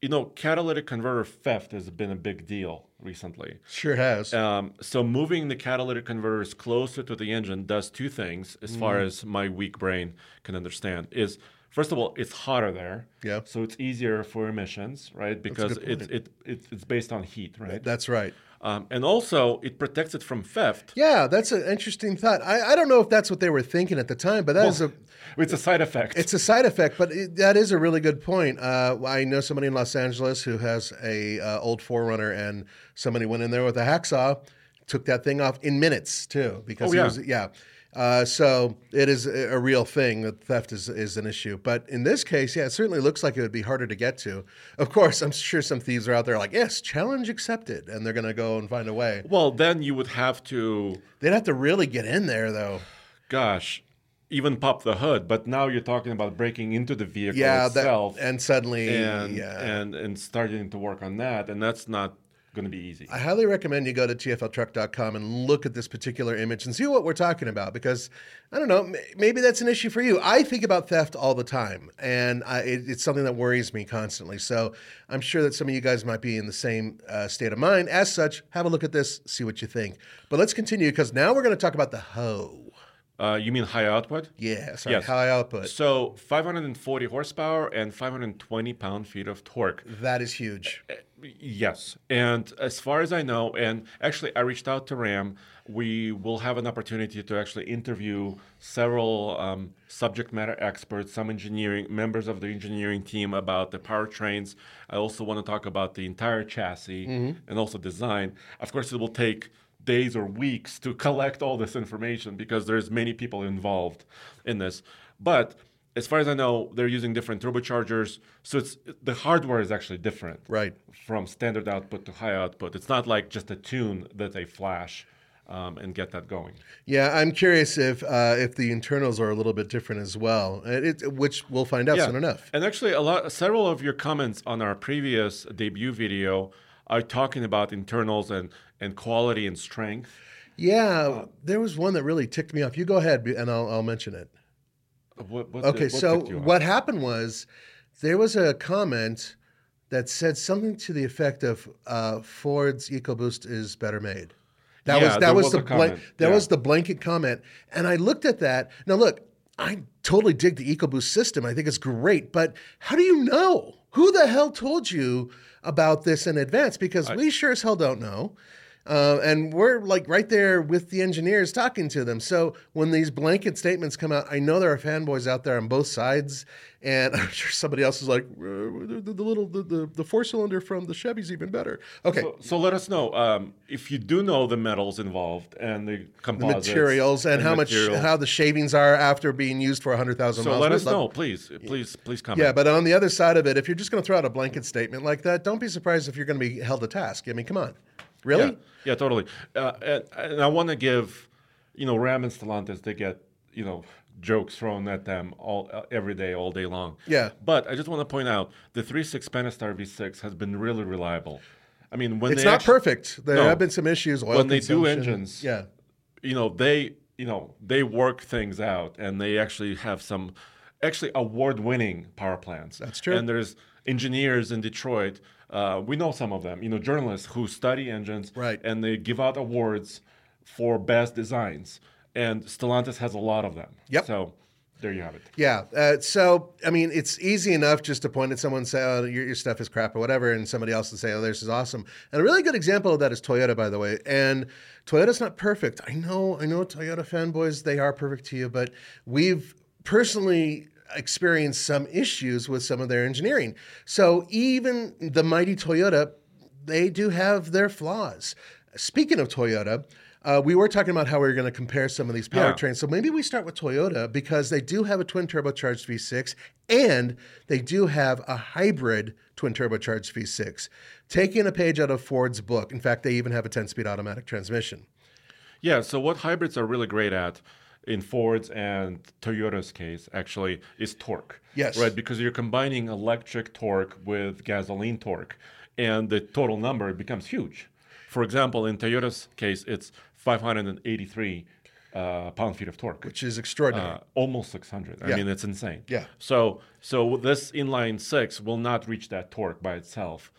you know, catalytic converter theft has been a big deal recently. Sure has. Um, so moving the catalytic converters closer to the engine does two things, as far Mm. as my weak brain can understand. Is first of all, it's hotter there, Yeah. So it's easier for emissions, right? Because it's it, it it's based on heat, right? That's right. Um, and also, it protects it from theft. Yeah, that's an interesting thought. I, I don't know if that's what they were thinking at the time, but that is a It's a side effect. It's a side effect, but it, that is a really good point. Uh, I know somebody in Los Angeles who has a uh, old 4Runner, and somebody went in there with a hacksaw, took that thing off in minutes too, because Oh, he yeah. was yeah. Uh, so it is a real thing that theft is is an issue. But in this case, yeah, it certainly looks like it would be harder to get to. Of course, I'm sure some thieves are out there like, yes, challenge accepted, and they're going to go and find a way. well, then you would have to, They'd have to really get in there though. gosh, even pop the hood. But now you're talking about breaking into the vehicle Yeah, that, itself and suddenly, and yeah. and and starting to work on that, and that's not going to be easy. I highly recommend you go to tfltruck.com and look at this particular image and see what we're talking about because I don't know, maybe that's an issue for you. I think about theft all the time and I, it, it's something that worries me constantly. So I'm sure that some of you guys might be in the same uh, state of mind. As such, have a look at this, see what you think. But let's continue because now we're going to talk about the hoe. Uh, you mean high output? Yeah, sorry, Yes. high output. So 540 horsepower and 520 pound feet of torque. That is huge. Yes. And as far as I know, and actually I reached out to Ram, we will have an opportunity to actually interview several um, subject matter experts, some engineering members of the engineering team about the powertrains. I also want to talk about the entire chassis and also design. Of course, it will take days or weeks to collect all this information because there's many people involved in this. But as far as I know, they're using different turbochargers, so it's the hardware is actually different Right. from standard output to high output. It's not like just a tune that they flash um, and get that going. Yeah, I'm curious if uh, if the internals are a little bit different as well, it, it- which we'll find out soon enough. And actually, a lot, several of your comments on our previous debut video are talking about internals and and quality and strength. Yeah, there was one that really ticked me off. You go ahead, and I'll, I'll mention it. What, what Okay, what so ticked you off? what happened was there was a comment that said something to the effect of uh, Ford's EcoBoost is better made. That Yeah, was that was, was the blan- that yeah. was the blanket comment, and I looked at that. Now look, I totally dig the EcoBoost system. I think it's great, but how do you know? Who the hell told you about this in advance? Because we sure as hell don't know. Uh, and we're like right there with the engineers talking to them. So when these blanket statements come out, I know there are fanboys out there on both sides, and I'm sure somebody else is like, "Uh, the, the, the little the, the, the four cylinder from the Chevy's even better. Okay, So, so let us know um, if you do know the metals involved and the the composites, materials and, how materials. much how the shavings are after being used for hundred thousand So miles. let us love- know, please, please, please comment. Yeah, but on the other side of it, if you're just going to throw out a blanket statement like that, don't be surprised if you're going to be held to task. I mean, come on, really? Yeah, yeah, totally. Uh, and, and I want to give, you know, Ram and Stellantis, they get, you know, jokes thrown at them all uh, every day, all day long. Yeah. But I just want to point out the 3.6 Pentastar V6 has been really reliable. I mean, when It's not actu- perfect. There No. have been some issues. When they do engines, yeah. you know, they, you know, they work things out and they actually have some actually award-winning power plants. That's true. And there's engineers in Detroit. Uh, we know some of them, you know, journalists who study engines, Right. And they give out awards for best designs. And Stellantis has a lot of them. Yep. So there you have it. Yeah. Uh, so, I mean, it's easy enough just to point at someone and say, oh, your, your stuff is crap or whatever, and somebody else will say, oh, this is awesome. And a really good example of that is Toyota, by the way. And Toyota's not perfect. I know, I know, Toyota fanboys, they are perfect to you, but we've personally experienced some issues with some of their engineering. So, even the mighty Toyota, they do have their flaws. Speaking of Toyota, uh, we were talking about how we were going to compare some of these Yeah. powertrains. So maybe we start with Toyota because they do have a twin turbocharged V6 and they do have a hybrid twin turbocharged V6. Taking a page out of Ford's book. In fact, they even have a 10 speed automatic transmission. Yeah. So what hybrids are really great at in Ford's and Toyota's case actually is torque. Yes. Right. Because you're combining electric torque with gasoline torque, and the total number becomes huge. For example, in Toyota's case, it's 583 uh, pound feet of torque. which is extraordinary. Uh, almost 600. Yeah. I mean, it's insane. Yeah. So, so this inline six will not reach that torque by itself,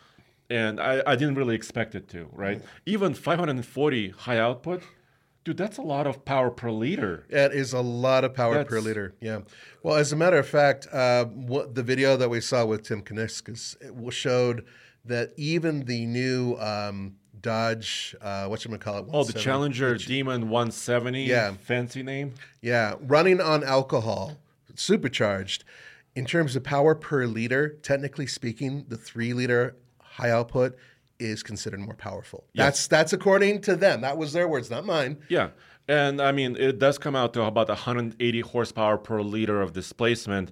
and I, I didn't really expect it to. Right. Even 540 high output, dude, that's a lot of power per liter. That is a lot of power per liter. Yeah. Well, as a matter of fact, uh, what the video that we saw with Tim Kuniskis showed that even the new um, Dodge, uh, what you call it? Oh, the Challenger Demon 170. Yeah. Fancy name. Yeah, running on alcohol, supercharged. In terms of power per liter, technically speaking, the three liter high output is considered more powerful. That's that's according to them. That was their words, not mine. Yeah. And I mean, it does come out to about 180 horsepower per liter of displacement.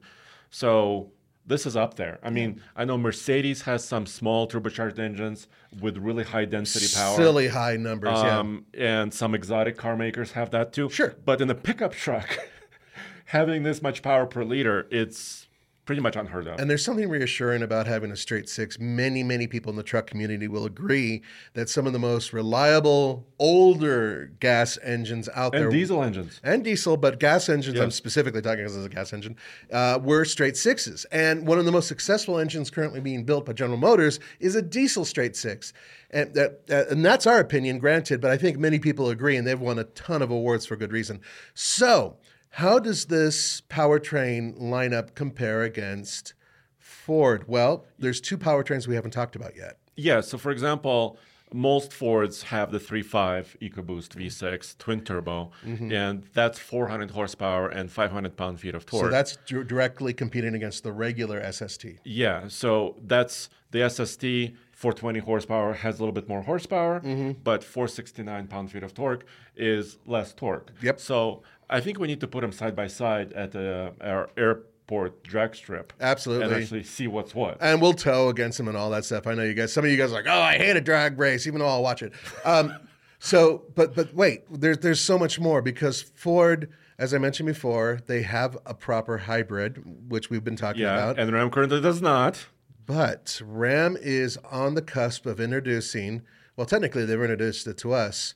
So this is up there. I mean, I know Mercedes has some small turbocharged engines with really high density power. Silly high numbers. yeah. Um, and some exotic car makers have that too. Sure. But in a pickup truck, having this much power per liter, it's pretty much unheard of. And there's something reassuring about having a straight six. Many, many people in the truck community will agree that some of the most reliable, older gas engines out And there diesel engines. and diesel, but gas engines, I'm specifically talking because it's a gas engine, uh, were straight sixes. And one of the most successful engines currently being built by General Motors is a diesel straight six. And, that, and that's our opinion, granted, but I think many people agree, and they've won a ton of awards for good reason. So, how does this powertrain lineup compare against Ford? Well, there's two powertrains we haven't talked about yet. Yeah. So, for example, most Fords have the 3.5 EcoBoost V6 twin turbo, mm-hmm. and that's 400 horsepower and 500 pound feet of torque. So that's dir- directly competing against the regular SST. Yeah, so that's the SST 420 horsepower has a little bit more horsepower, Mm-hmm. but 469 pound feet of torque is less torque. Yep. So I think we need to put them side by side at the our airport drag strip. Absolutely. And actually see what's what. and we'll tow against them and all that stuff. I know you guys. Some of you guys are like, oh, I hate a drag race, even though I'll watch it. Um, so, but but wait, there's there's so much more because Ford, as I mentioned before, they have a proper hybrid, which we've been talking yeah, about. and Ram currently does not. But Ram is on the cusp of introducing. Well, technically, they've introduced it to us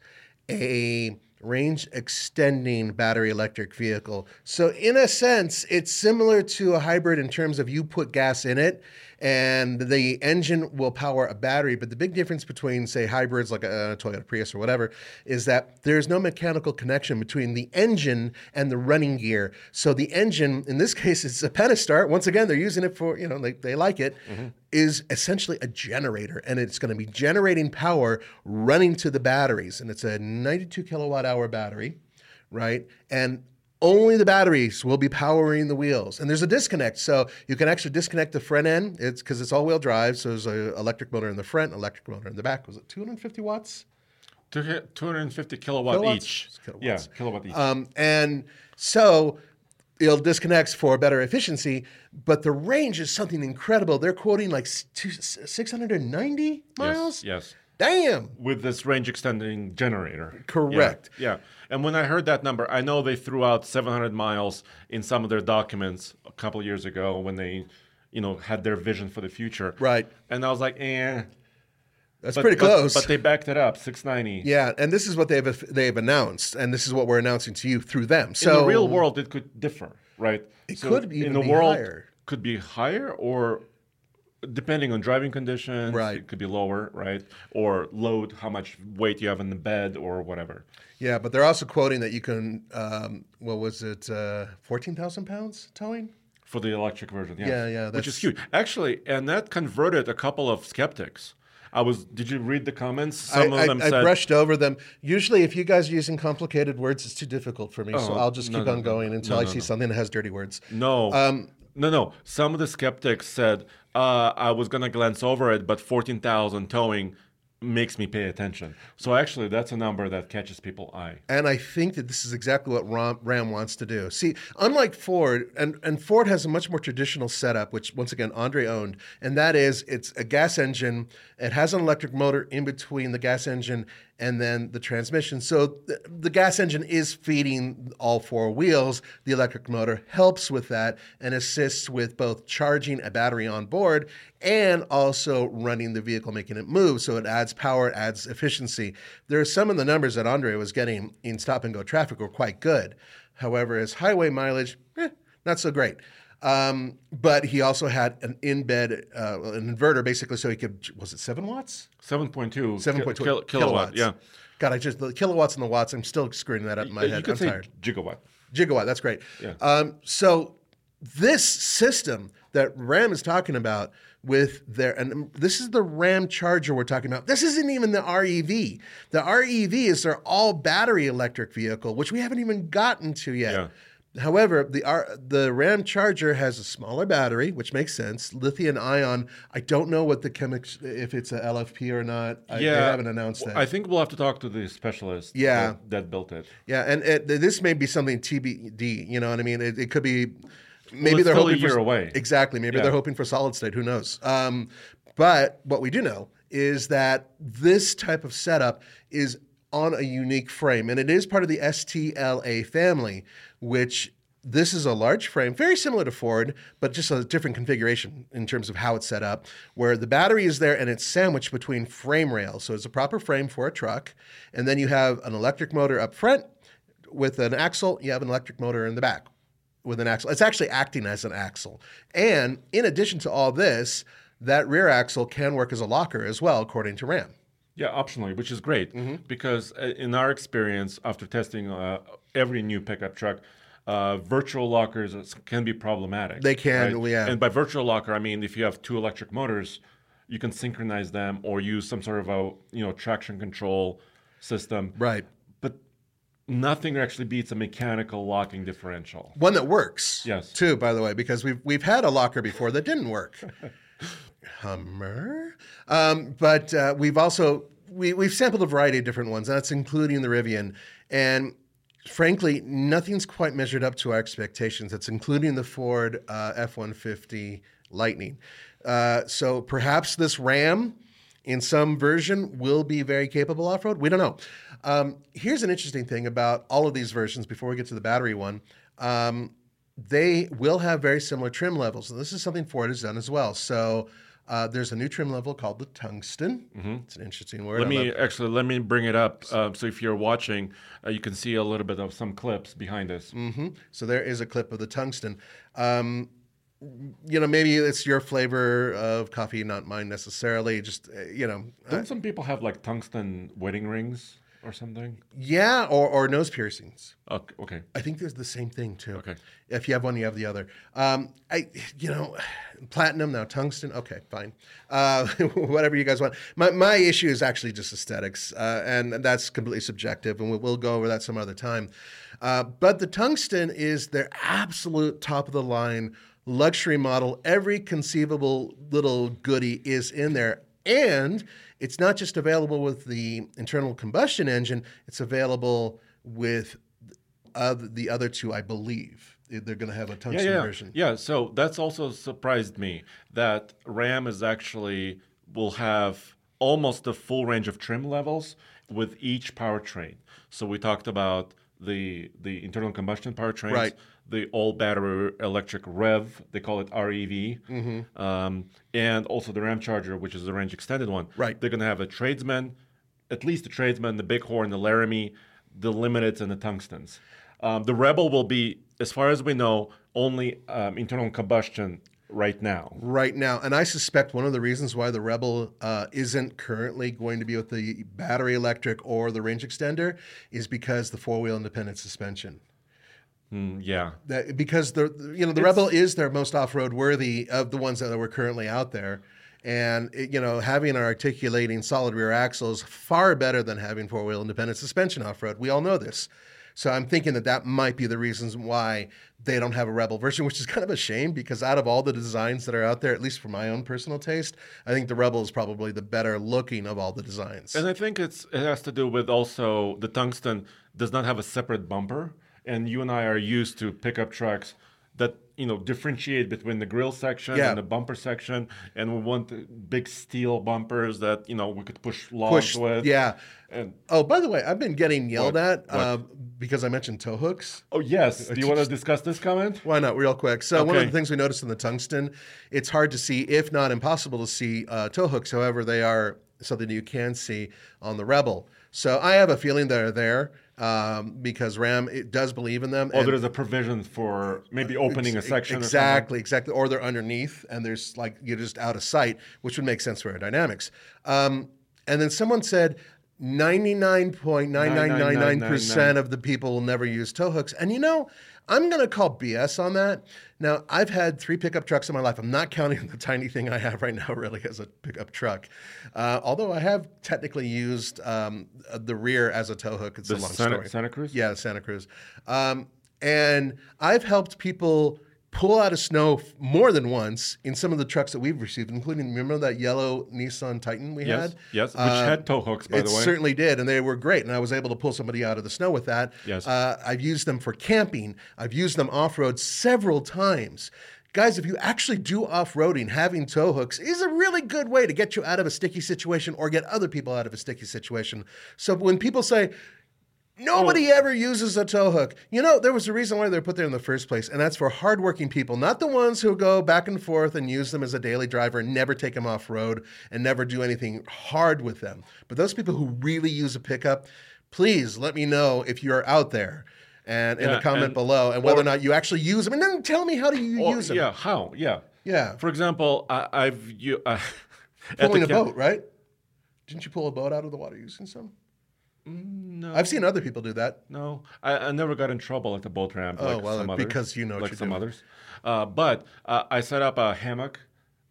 a range extending battery electric vehicle. So, in a sense, it's similar to a hybrid in terms of you put gas in it and the engine will power a battery. But the big difference between, say, hybrids like a, a Toyota Prius or whatever is that there's no mechanical connection between the engine and the running gear. So, the engine, in this case, it's a Pentastar. Once again, they're using it for, you know, they, they like it. Mm-hmm. Is essentially a generator, and it's going to be generating power running to the batteries, and it's a 92 kilowatt hour battery, right? And only the batteries will be powering the wheels, and there's a disconnect, so you can actually disconnect the front end. It's because it's all-wheel drive, so there's an electric motor in the front, electric motor in the back. Was it 250 watts? 250 kilowatt Kilowatts? each. Kilowatts. Yeah, kilowatt each. Um, and so it'll disconnect for better efficiency, but the range is something incredible. They're quoting like 690 miles. Yes. yes. Damn. With this range extending generator. Correct. Yeah, yeah. And when I heard that number, I know they threw out 700 miles in some of their documents a couple years ago when they, you know, had their vision for the future. Right. And I was like, eh. That's But- pretty close. But, they backed it up, 690. yeah, and this is what they've they've announced, and this is what we're announcing to you through them. So in the real world, it could differ, right? It could even in the be world, higher. Could be higher or depending on driving conditions, Right. It could be lower, right? Or load, how much weight you have in the bed, or whatever. yeah, but they're also quoting that you can. Um, what was it? Uh, Fourteen thousand pounds towing. For the electric version, yes. Yeah, yeah, which is huge. Actually, and that converted a couple of skeptics. I was. Did you read the comments? Some I, of them I, I said, brushed over them. Usually, if you guys are using complicated words, it's too difficult for me. so Oh, I'll just no, keep no, on no, going until no, I no, see something that has dirty words. No. Um, no, no. Some of the skeptics said uh, I was gonna glance over it, but fourteen thousand towing makes me pay attention. So actually, that's a number that catches people eye. And I think that this is exactly what Ram, Ram wants to do. See, unlike Ford, and, and Ford has a much more traditional setup, which once again Andre owned, and that is it's a gas engine. It has an electric motor in between the gas engine and then the transmission. So the, the gas engine is feeding all four wheels. The electric motor helps with that and assists with both charging a battery on board and also running the vehicle, making it move. So it adds adds power, it adds efficiency. There are some of the numbers that Andre was getting in stop and go traffic were quite good. However, his highway mileage, eh, not so great. Um, but he also had an in-bed uh, an inverter, basically, so he could was it seven watts? 7.2 Seven point two kil- kilowatt. Yeah. God, I just the kilowatts and the watts. I'm still screwing that up in my you head. could I'm say tired. gigawatt. Gigawatt. That's great. Yeah. Um, so this system that Ram is talking about with their and this is the Ramcharger we're talking about. This isn't even the REV. The REV is their all battery electric vehicle, which we haven't even gotten to yet. Yeah. However, the R, the Ramcharger has a smaller battery, which makes sense. Lithium ion. I don't know what the chemics if it's a LFP or not. I, Yeah. they haven't announced that. I think we'll have to talk to the specialist Yeah. that, that built it. Yeah, and it, this may be something TBD. You know what I mean? It, it could be maybe it's they're hoping year for away. exactly. Maybe Yeah. they're hoping for solid state. Who knows? Um, but what we do know is that this type of setup is on a unique frame, and it is part of the STLA family, which. This is a large frame, very similar to Ford, but just a different configuration in terms of how it's set up, where the battery is there and it's sandwiched between frame rails. So it's a proper frame for a truck. And then you have an electric motor up front with an axle, you have an electric motor in the back with an axle. It's actually acting as an axle. And in addition to all this, that rear axle can work as a locker as well, according to RAM. Yeah, optionally, which is great Mm-hmm. because uh, in our experience, after testing uh, every new pickup truck, uh, virtual lockers can be problematic. They can, yeah. And by virtual locker, I mean if you have two electric motors, you can synchronize them or use some sort of a you know traction control system. Right. But nothing actually beats a mechanical locking differential. One that works. Yes. Too, by the way, because we've we've had a locker before that didn't work. Hummer. Um, but uh, we've also we, we've sampled a variety of different ones. And that's including the Rivian, and frankly, nothing's quite measured up to our expectations. That's including the Ford uh, F-150 Lightning. Uh, so perhaps this Ram, in some version, will be very capable off-road. We don't know. Um, here's an interesting thing about all of these versions. Before we get to the battery one. Um, they will have very similar trim levels. And this is something Ford has done as well. So uh, there's a new trim level called the tungsten. It's an interesting word. Let I me actually let me bring it up. Uh, so if you're watching, uh, you can see a little bit of some clips behind us. Mhm. So there is a clip of the tungsten. Um, you know, maybe it's your flavor of coffee, not mine necessarily. Just uh, you know, Don't some people have like tungsten wedding rings or something? yeah, or or nose piercings. Okay. okay. I think there's the same thing too. Okay. If you have one, you have the other. Um, I, you know, platinum now tungsten. Okay, fine. Uh, whatever you guys want. My my issue is actually just aesthetics, uh, and that's completely subjective, and we'll, we'll go over that some other time. Uh, but the tungsten is their absolute top of the line luxury model. Every conceivable little goodie is in there, and it's not just available with the internal combustion engine. It's available with the other two, I believe they're going to have a Yeah, tungsten yeah, version. yeah. So that's also surprised me that Ram is actually will have almost the full range of trim levels with each powertrain. So we talked about the the internal combustion powertrains, Right. the all battery electric REV, they call it REV, Mm-hmm. um, and also the Ramcharger, which is the range extended one. Right. They're going to have a tradesman, at least the tradesman, the Bighorn, the Laramie, the Limiteds, and the Tungstens. Um, the Rebel will be, as far as we know, only um, internal combustion right now. Right now, and I suspect one of the reasons why the Rebel uh, isn't currently going to be with the battery electric or the range extender is because the four wheel independent suspension. Mm, yeah. That, because the you know the Rebel is their most off road worthy of the ones that were currently out there, and it, you know having an articulating solid rear axle is far better than having four wheel independent suspension off road. We all know this. So I'm thinking that that might be the reasons why they don't have a Rebel version, which is kind of a shame because out of all the designs that are out there, at least for my own personal taste, I think the Rebel is probably the better looking of all the designs. And I think it's it has to do with also the tungsten does not have a separate bumper, and you and I are used to pickup trucks that you know differentiate between the grill section Yeah. and the bumper section, and we want big steel bumpers that you know we could push logs Push, with. yeah. And Oh, by the way, I've been getting yelled What? at What? uh, because I mentioned tow hooks. oh yes, do you want to discuss this comment? Why not, real quick? So one of the things we noticed in the tungsten, it's hard to see, if not impossible to see, uh, tow hooks. However, they are something you can see on the Rebel. So I have a feeling they're there um, because Ram it does believe in them. Or and- there's a provision for maybe opening a section. Exactly, exactly. Or they're underneath and there's like you're just out of sight, which would make sense for aerodynamics. Um, and then someone said 99.9999% of the people will never use tow hooks. And you know, I'm going to call BS on that. Now, I've had three pickup trucks in my life. I'm not counting the tiny thing I have right now, really, as a pickup truck. Uh, although I have technically used um, the rear as a tow hook. It's The a long Santa- story. Santa Cruz? Yeah, Santa Cruz. Um, and I've helped people pull out of snow more than once in some of the trucks that we've received, including remember that yellow Nissan Titan we Yes, had? yes, which Uh, had tow hooks, by it the way. It certainly did, and they were great. And I was able to pull somebody out of the snow with that. Yes. Uh, I've used them for camping. I've used them off road several times. Guys, if you actually do off roading, having tow hooks is a really good way to get you out of a sticky situation or get other people out of a sticky situation. So when people say, Nobody ever uses a tow hook. You know, there was a reason why they were put there in the first place, and that's for hardworking people, not the ones who go back and forth and use them as a daily driver and never take them off road and never do anything hard with them. But those people who really use a pickup, please let me know if you're out there and in Yeah, the comment and- below and whether or- or not you actually use them. And then tell me how do you Or- use them? Yeah, how? Yeah. Yeah. For example, I, I've you uh, Pulling a camp- boat, right? Didn't you pull a boat out of the water using some? No, I've seen other people do that. no, I, I never got in trouble at the boat ramp. Oh, like well, some others, because you know like some doing. others. Uh, but uh, I set up a hammock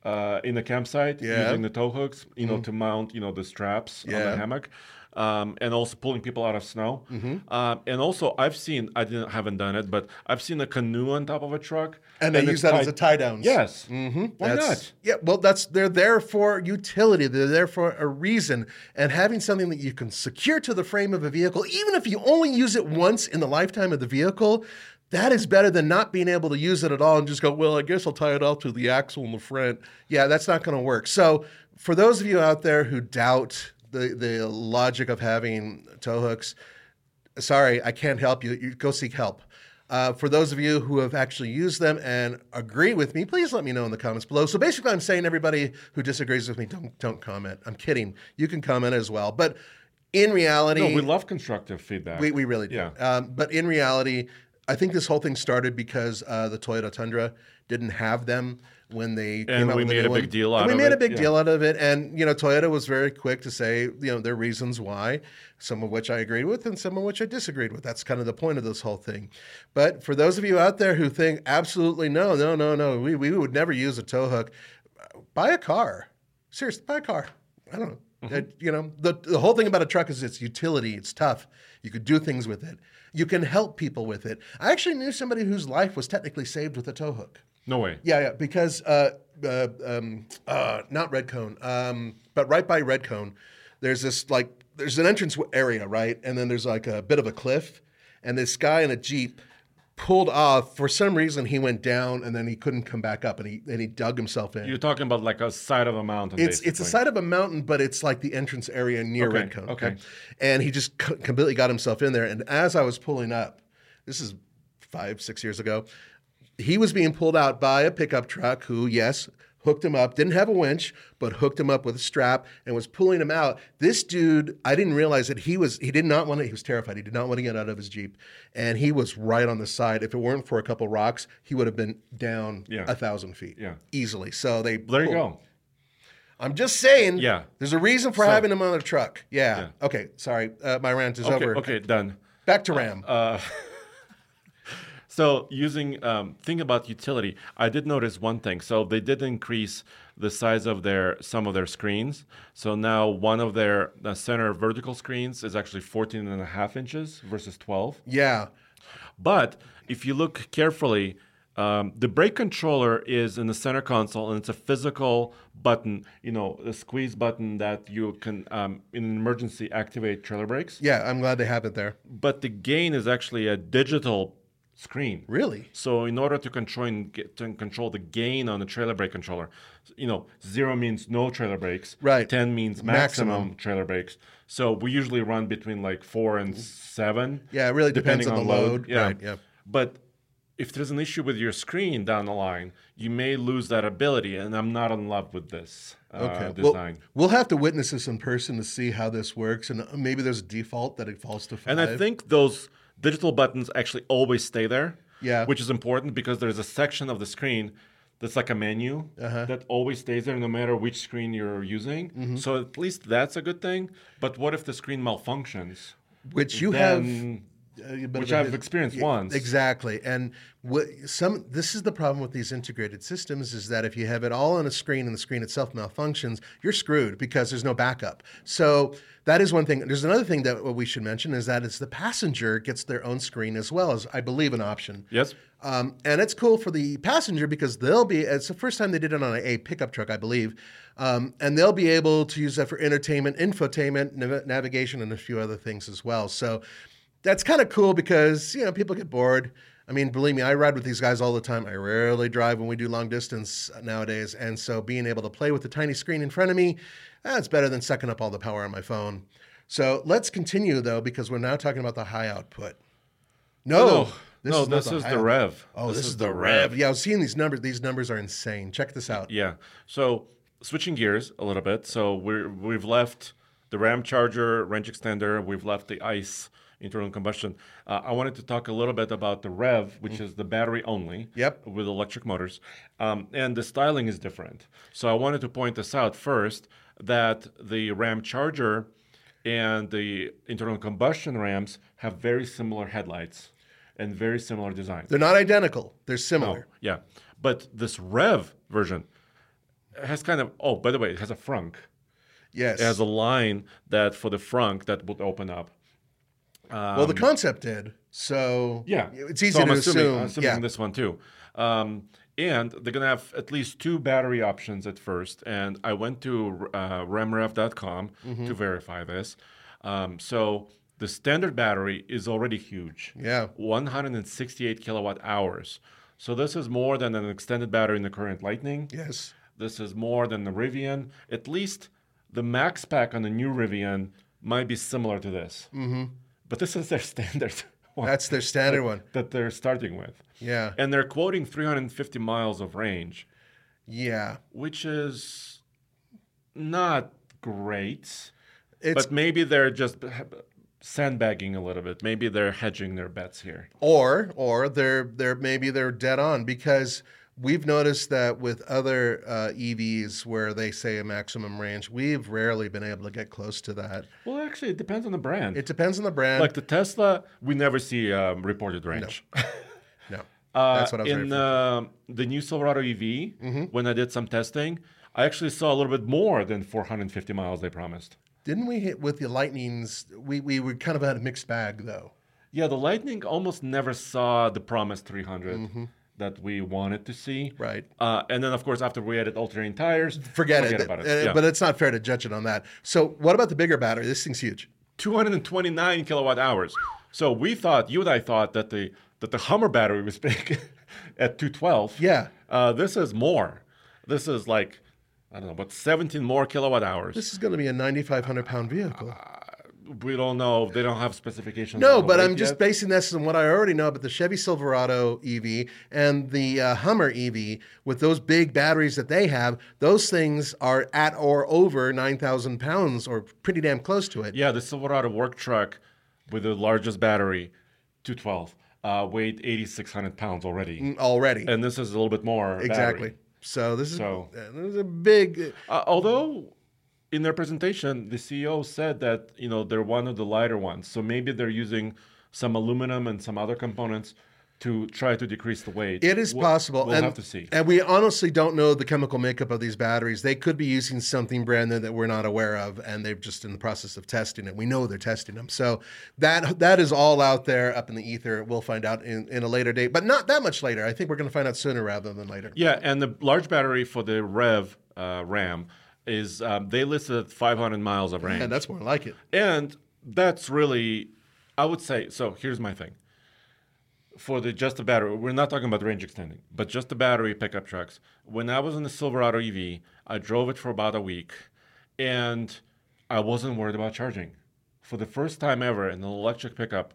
uh, in the campsite Yeah. Using the tow hooks, you know, to mount, you know, the straps on the hammock. Um, and also pulling people out of snow. Mm-hmm. Um, and also, I've seen I didn't haven't done it, but I've seen a canoe on top of a truck, And they it's use that as a tie downs. Yes. Mm-hmm. Why That's- not? Yeah, well, that's they're there for utility. They're there for a reason, and having something that you can secure to the frame of a vehicle, even if you only use it once in the lifetime of the vehicle, that is better than not being able to use it at all and just go, well, I guess I'll tie it off to the axle in the front. Yeah, that's not going to work. So, for those of you out there who doubt the the logic of having tow hooks, sorry, I can't help you. You go seek help. Uh, for those of you who have actually used them and agree with me, please let me know in the comments below. So basically, I'm saying everybody who disagrees with me, don't don't comment. I'm kidding. You can comment as well, but in reality, No, we love constructive feedback. we, we really do. Yeah. Um, but in reality, I think this whole thing started because uh, the Toyota Tundra didn't have them when they came out we with made new a big deal And out we of made a it, big yeah. deal out of it, and you know, Toyota was very quick to say, you know, their reasons why, some of which I agreed with, and some of which I disagreed with. That's kind of the point of this whole thing. But for those of you out there who think absolutely no, no, no, no, we we would never use a tow hook, buy a car. Seriously, buy a car. I don't know. Mm-hmm. Uh, you know, the, the whole thing about a truck is its utility. It's tough. You could do things with it. You can help people with it. I actually knew somebody whose life was technically saved with a tow hook. No way. Yeah, yeah, because uh, uh, um, uh, not Red Cone, um, but right by Red Cone, there's this like there's an entrance area, right, and then there's like a bit of a cliff, and this guy in a jeep pulled off for some reason. He went down, and then he couldn't come back up, and he and he dug himself in. You're talking about like a side of a mountain. It's it's the basically. side of a mountain, but it's like the entrance area near Okay, Red Cone. okay. And he just completely got himself in there. And as I was pulling up, this is five, six years ago, he was being pulled out by a pickup truck who, yes, hooked him up, didn't have a winch, but hooked him up with a strap and was pulling him out. This dude, I didn't realize that he was, he did not want to, he was terrified. He did not want to get out of his Jeep. And he was right on the side. If it weren't for a couple rocks, he would have been down Yeah. a thousand feet. Yeah. Easily. So they There you go. I'm just saying. Yeah. There's a reason for So- having him on the truck. Yeah. Yeah. Okay. Sorry. Uh, my rant is Okay, over. okay, done. Back to Ram. So using um, think about utility, I did notice one thing. So they did increase the size of their some of their screens. So now one of their the center vertical screens is actually 14 and a half inches versus 12. yeah. But if you look carefully, um, the brake controller is in the center console, and it's a physical button. You know, a squeeze button that you can, um, in an emergency, activate trailer brakes. Yeah. I'm glad they have it there. But the gain is actually a digital screen. Really? So in order to control and get, to control the gain on the trailer brake controller, you know, zero means no trailer brakes. Right. Ten means maximum, Maximum. trailer brakes. So we usually run between like four and seven. Yeah. It really depends depending on the load. Yeah. Right. Yeah. But if there's an issue with your screen down the line, you may lose that ability. And I'm not in love with this uh, Okay. Well, we'll have to witness this in person to see how this works, and uh, maybe there's a default that it falls to five. And I think those digital buttons actually always stay there. Yeah. Which is important because there's a section of the screen that's like a menu Uh-huh. that always stays there no matter which screen you're using. Mm-hmm. So at least that's a good thing. But what if the screen malfunctions? which you have. Then- bit which of a I've experienced Yeah, once. Exactly, and what some this is the problem with these integrated systems is that if you have it all on a screen and the screen itself malfunctions, you're screwed because there's no backup. So that is one thing. There's another thing that what we should mention is that it's the passenger gets their own screen as well as I believe an option. Yes. Um, and it's cool for the passenger because they'll be, it's the first time they did it on a, a pickup truck, I believe. Um, and they'll be able to use that for entertainment, infotainment, nav- navigation, and a few other things as well. So that's kind of cool because, you know, people get bored. I mean, believe me, I ride with these guys all the time. I rarely drive when we do long distance uh, nowadays. And so being able to play with the tiny screen in front of me, that's better than sucking up all the power on my phone. So let's continue though, because we're now talking about the high output. No, no, oh, no, not this the is the. Rev. Oh, this, is the rev. Yeah, I was seeing these numbers. These numbers are insane. Check this out. Yeah. So switching gears a little bit. So we're we've left the Ramcharger range extender. We've left the ICE internal combustion. Uh, I wanted to talk a little bit about the Rev, which is the battery only. Mm. Yep. With electric motors, um, and the styling is different. So I wanted to point this out first that the Ramcharger and the internal combustion Rams have very similar headlights and very similar design. They're not identical. They're similar. Yeah, but this Rev version has kind of. Oh, by the way, it has a frunk. Yes. It has a line that for the frunk that would open up. Well, the concept did. So Yeah, it's easy so I'm to assuming, assume. I'm assuming yeah. this one too. Um, and they're gonna have at least two battery options at first. And I went to uh, ramrev.com Mm-hmm. to verify this. Um, so the standard battery is already huge. Yeah. 168 kilowatt hours. So this is more than an extended battery in the current Lightning. Yes. This is more than the Rivian. At least the max pack on the new Rivian might be similar to this. Mm-hmm. But this is their standard one That's their standard one. that they're starting with. Yeah. And they're quoting 350 miles of range, Yeah. which is not great. It's but maybe they're just sandbagging a little bit. Maybe they're hedging their bets here. or or they're they're maybe they're dead on because we've noticed that with other uh, EVs where they say a maximum range, we've rarely been able to get close to that. Well, actually, it depends on the brand. It depends on the brand. like the Tesla, we never see um, reported range. no. Uh, That's what I was in uh, the new Silverado EV. Mm-hmm. When I did some testing, I actually saw a little bit more than 450 miles they promised. Didn't we hit with the Lightnings? We we were kind of had a mixed bag though. Yeah, the Lightning almost never saw the promised 300 that we wanted to see. Right. Uh, and then, of course, after we added all-terrain tires, Forget, it. about it. Uh, Yeah. But it's not fair to judge it on that. So what about the bigger battery? This thing's huge. 229 kilowatt hours. So we thought, you and I thought that the that the Hummer battery was big at 212. Yeah. Uh, this is more. This is like, I don't know, but 17 more kilowatt hours. This is going to be a 9,500 pound vehicle. We don't know. They don't have specifications. No, but I'm just yet. basing this on what I already know about the Chevy Silverado EV and the uh, Hummer EV with those big batteries that they have. Those things are at or over 9,000 pounds or pretty damn close to it. Yeah, the Silverado work truck with the largest battery, 212, uh, weighed 8,600 pounds already. Already. And this is a little bit more. Mm. exactly. battery. So this is, So- uh, this is a big. Uh, although in their presentation, the CEO said that you know they're one of the lighter ones, so maybe they're using some aluminum and some other components to try to decrease the weight. It is We'll- possible. We'll and, have to see. And we honestly don't know the chemical makeup of these batteries. They could be using something brand new that we're not aware of, and they're just in the process of testing it. We know they're testing them. So that that is all out there up in the ether. We'll find out in, in a later date, but not that much later. I think we're going to find out sooner rather than later. Yeah, and the large battery for the Rev uh, Ram is um, they listed 500 miles of range. And that's more like it. And that's really, I would say. So here's my thing. For the just the battery, we're not talking about range extending, but just the battery pickup trucks. When I was in the Silverado EV, I drove it for about a week, and I wasn't worried about charging. For the first time ever in an electric pickup,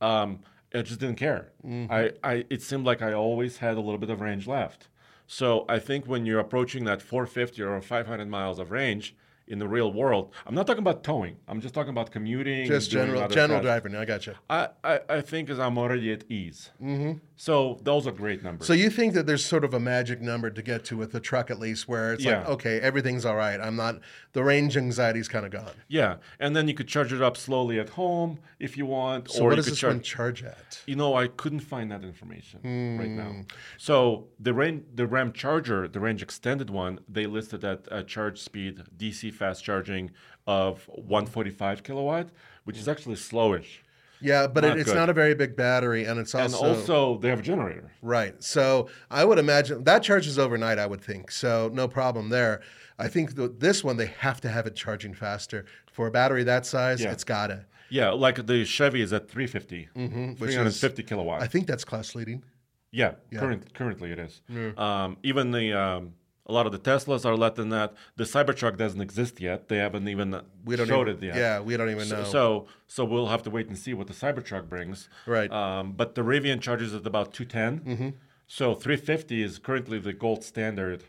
um, I just didn't care. Mm-hmm. I, I it seemed like I always had a little bit of range left. So I think when you're approaching that 450 or 500 miles of range in the real world, I'm not talking about towing. I'm just talking about commuting. Just general general tasks. driving. I got you. I, I, I think is I'm already at ease. Mm-hmm. So those are great numbers. So you think that there's sort of a magic number to get to with the truck at least, where it's like, okay, everything's all right. I'm not the range anxiety's kind of gone. yeah, and then you could charge it up slowly at home if you want, So or what you does could this charge. one charge at? You know, I couldn't find that information right Hmm. now. So the range, the Ramcharger, the range extended one, they listed at a charge speed DC fast charging of 145 kilowatt, which is actually slowish. Yeah, but Not it, it's good. not a very big battery, and it's And also, also, they have a generator. right. So I would imagine that charges overnight. I would think so. No problem there. I think th- this one they have to have it charging faster for a battery that size. Yeah. It's gotta. Yeah, like the Chevy is at 350, Mm-hmm, which is- 350 kilowatt. I think that's class leading. Yeah, Current, currently it is. Um, even the um, a lot of the Teslas are less than that. The Cybertruck doesn't exist yet. They haven't even We don't showed even, it yet. Yeah, we don't even So, know. so so we'll have to wait and see what the Cybertruck brings. Right. Um, but the Rivian charges at about 210. Mm-hmm. So 350 is currently the gold standard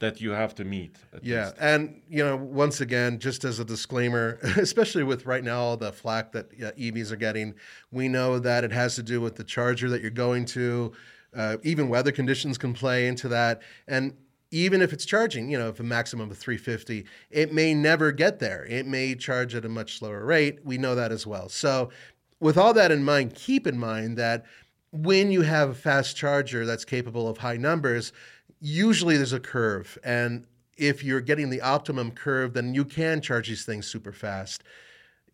that you have to meet. at Yeah, least. and you know, once again, just as a disclaimer, especially with right now all the flack that uh, EVs are getting, we know that it has to do with the charger that you're going to. Uh, even weather conditions can play into that, and even if it's charging, you know, if a maximum of 350, it may never get there. It may charge at a much slower rate. We know that as well. So, with all that in mind, keep in mind that when you have a fast charger that's capable of high numbers, usually there's a curve. And if you're getting the optimum curve, then you can charge these things super fast.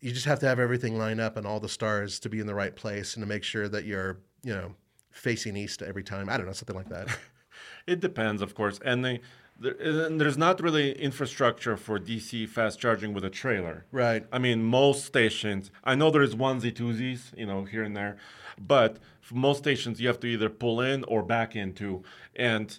You just have to have everything line up and all the stars to be in the right place and to make sure that you're, you know, facing east every time. I don't know, something like that. It depends, of course, and they, there, and there's not really infrastructure for DC fast charging with a trailer. Right. I mean, most stations. I know there's onesie twosies, you know, here and there, but for most stations you have to either pull in or back into, and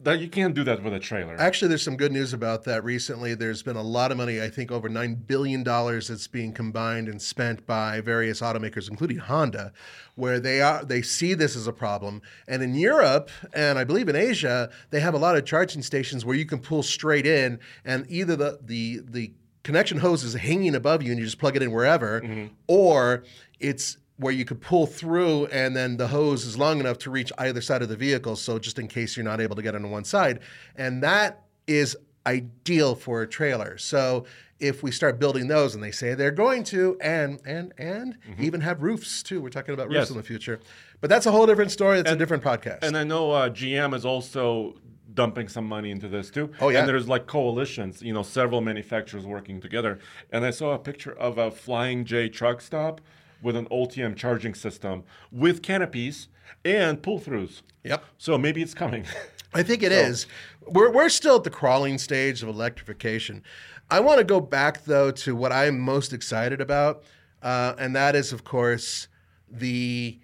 that you can't do that with a trailer. Actually, there's some good news about that recently. There's been a lot of money, I think over $9 billion that's being combined and spent by various automakers, including Honda, where they are they see this as a problem. And in Europe and I believe in Asia, they have a lot of charging stations where you can pull straight in and either the the the connection hose is hanging above you and you just plug it in wherever, mm-hmm. or it's where you could pull through and then the hose is long enough to reach either side of the vehicle. So just in case you're not able to get on one side. And that is ideal for a trailer. So if we start building those and they say they're going to and and and even have roofs too. We're talking about roofs Yes. in the future. But that's a whole different story. It's a different podcast. And I know uh, GM is also dumping some money into this too. Oh, yeah. And there's like coalitions, you know, several manufacturers working together. And I saw a picture of a Flying J truck stop with an Ultium charging system with canopies and pull-throughs. Yep. So maybe it's coming. I think it is. We're, we're still at the crawling stage of electrification. I want to go back, though, to what I'm most excited about, uh, and that is, of course, the